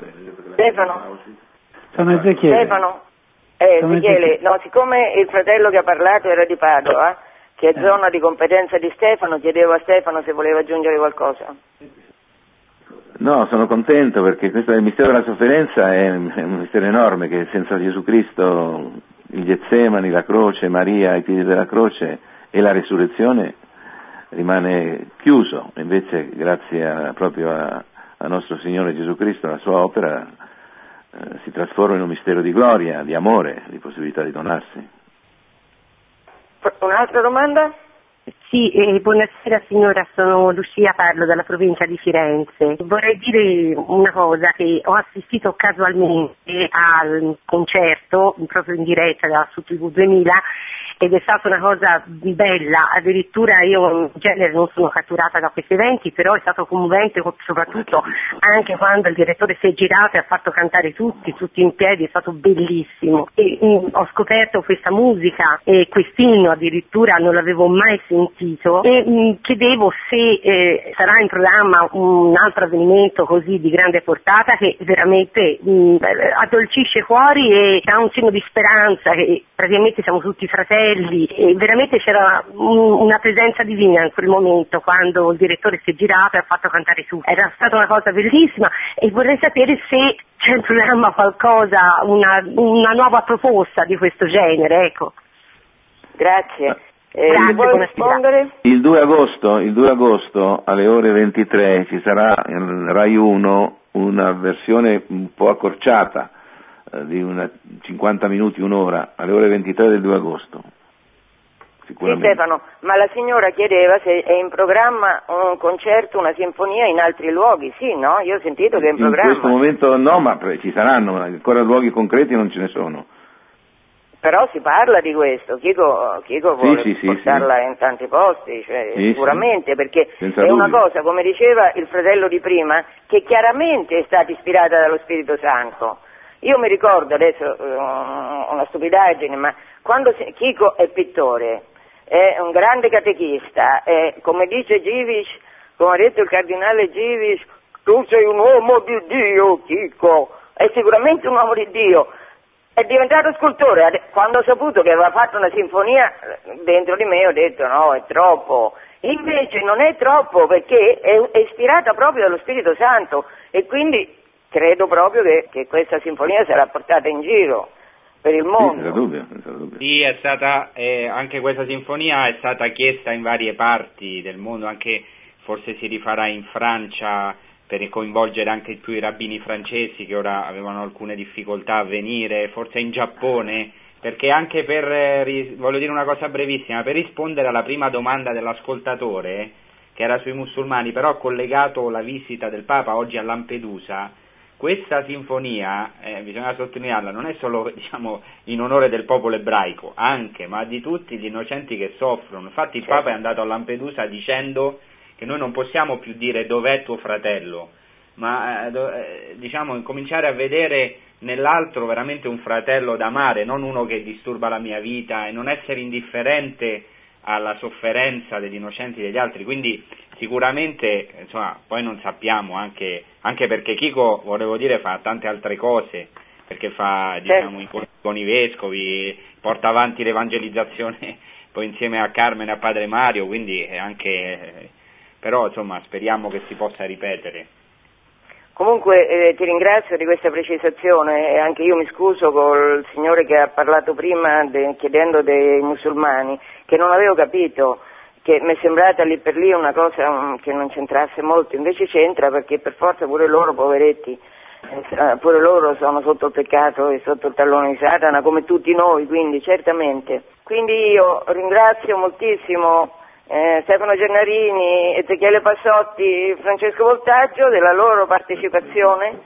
Stefano? Sono Ezechiele. Stefano? Eh, Sono Ezechiele, no, siccome il fratello che ha parlato era di Padova, che è zona di competenza di Stefano, chiedevo a Stefano se voleva aggiungere qualcosa. No, sono contento perché questo il mistero della sofferenza è un mistero enorme che senza Gesù Cristo il Getsemani, la croce, Maria ai piedi della croce e la risurrezione rimane chiuso, invece grazie a, proprio a, a, nostro Signore Gesù Cristo, la sua opera, eh, si trasforma in un mistero di gloria, di amore, di possibilità di donarsi. Un'altra domanda? Sì, eh, buonasera signora, sono Lucia, parlo dalla provincia di Firenze. Vorrei dire una cosa, che ho assistito casualmente al concerto, proprio in diretta su TV 2000, ed è stata una cosa bella, addirittura io in genere non sono catturata da questi eventi, però è stato commovente soprattutto anche quando il direttore si è girato e ha fatto cantare tutti, tutti in piedi, è stato bellissimo. E, mh, mm, ho scoperto questa musica e quest'inno addirittura non l'avevo mai sentito e mh, mm, chiedevo se eh, sarà in programma un altro avvenimento così di grande portata che veramente mh, mm, addolcisce i cuori e dà un segno di speranza che praticamente siamo tutti fratelli fratelli e veramente c'era una presenza divina in quel momento quando il direttore si è girato e ha fatto cantare su. Era stata una cosa bellissima e vorrei sapere se c'è in programma qualcosa, una, una nuova proposta di questo genere, ecco. Grazie. Eh, Grazie, vuoi rispondere? Il 2, agosto, il 2 agosto alle ore 23 ci sarà in Rai 1 una versione un po' accorciata di una 50 minuti, un'ora, alle ore 23 del 2 agosto. Sì, Stefano, ma la signora chiedeva se è in programma un concerto, una sinfonia in altri luoghi, sì, no? Io ho sentito che è in programma. In questo momento no, ma ci saranno, ancora luoghi concreti non ce ne sono. Però si parla di questo, Chico, Chico vuole sì, sì, portarla sì. in tanti posti, cioè, sicuramente, perché Senza è dubbio. una cosa, come diceva il fratello di prima, che chiaramente è stata ispirata dallo Spirito Santo. Io mi ricordo adesso uh, una stupidaggine, ma quando Chico è pittore, è un grande catechista, è, come dice Givis, come ha detto il cardinale Givis, tu sei un uomo di Dio, Chico, è sicuramente un uomo di Dio. È diventato scultore, quando ho saputo che aveva fatto una sinfonia dentro di me ho detto no, è troppo. Invece non è troppo perché è ispirata proprio dallo Spirito Santo e quindi credo proprio che, che questa sinfonia sarà portata in giro per il mondo. Senza dubbio, senza dubbio. Sì, è stata, eh, anche questa sinfonia è stata chiesta in varie parti del mondo, anche forse si rifarà in Francia per coinvolgere anche più i rabbini francesi che ora avevano alcune difficoltà a venire, forse in Giappone, perché anche per, eh, voglio dire una cosa brevissima, per rispondere alla prima domanda dell'ascoltatore, che era sui musulmani, però ha collegato la visita del Papa oggi a Lampedusa, questa sinfonia, eh, bisogna sottolinearla, non è solo *laughs* diciamo, in onore del popolo ebraico, anche, ma di tutti gli innocenti che soffrono. Infatti il certo. Papa è andato a Lampedusa dicendo che noi non possiamo più dire dov'è tuo fratello, ma eh, eh diciamo, incominciare a vedere nell'altro veramente un fratello d'amare, non uno che disturba la mia vita e non essere indifferente alla sofferenza degli innocenti degli altri. Quindi sicuramente, insomma, poi non sappiamo anche, anche perché Chico, volevo dire, fa tante altre cose, perché fa, diciamo, incontri con i vescovi, porta avanti l'evangelizzazione *laughs* poi insieme a Carmen e a Padre Mario, quindi anche, però insomma speriamo che si possa ripetere. Comunque eh, ti ringrazio di questa precisazione e anche io mi scuso col signore che ha parlato prima de, chiedendo dei musulmani che non avevo capito che mi è sembrata lì per lì una cosa um, che non c'entrasse molto, invece c'entra perché per forza pure loro, poveretti, eh, pure loro sono sotto il peccato e sotto il tallone di Satana, come tutti noi, quindi certamente. Quindi io ringrazio moltissimo eh, Stefano Gennarini, Ezechiele Passotti, Francesco Voltaggio della loro partecipazione.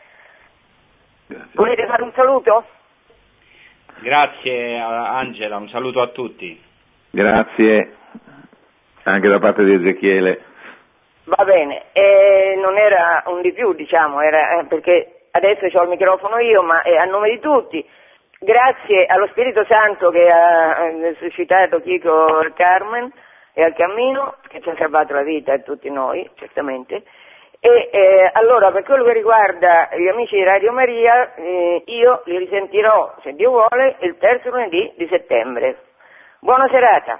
Grazie. Volete fare un saluto? Grazie Angela, un saluto a tutti. Grazie anche da parte di Ezechiele. Va bene, eh, non era un di più, diciamo, era, eh, perché adesso ho il microfono io, ma è a nome di tutti. Grazie allo Spirito Santo che ha eh, suscitato Chico Carmen e al cammino, che ci ha salvato la vita a tutti noi, certamente. E eh, allora, per quello che riguarda gli amici di Radio Maria, eh, io li risentirò, se Dio vuole, il terzo lunedì di settembre. Buona serata.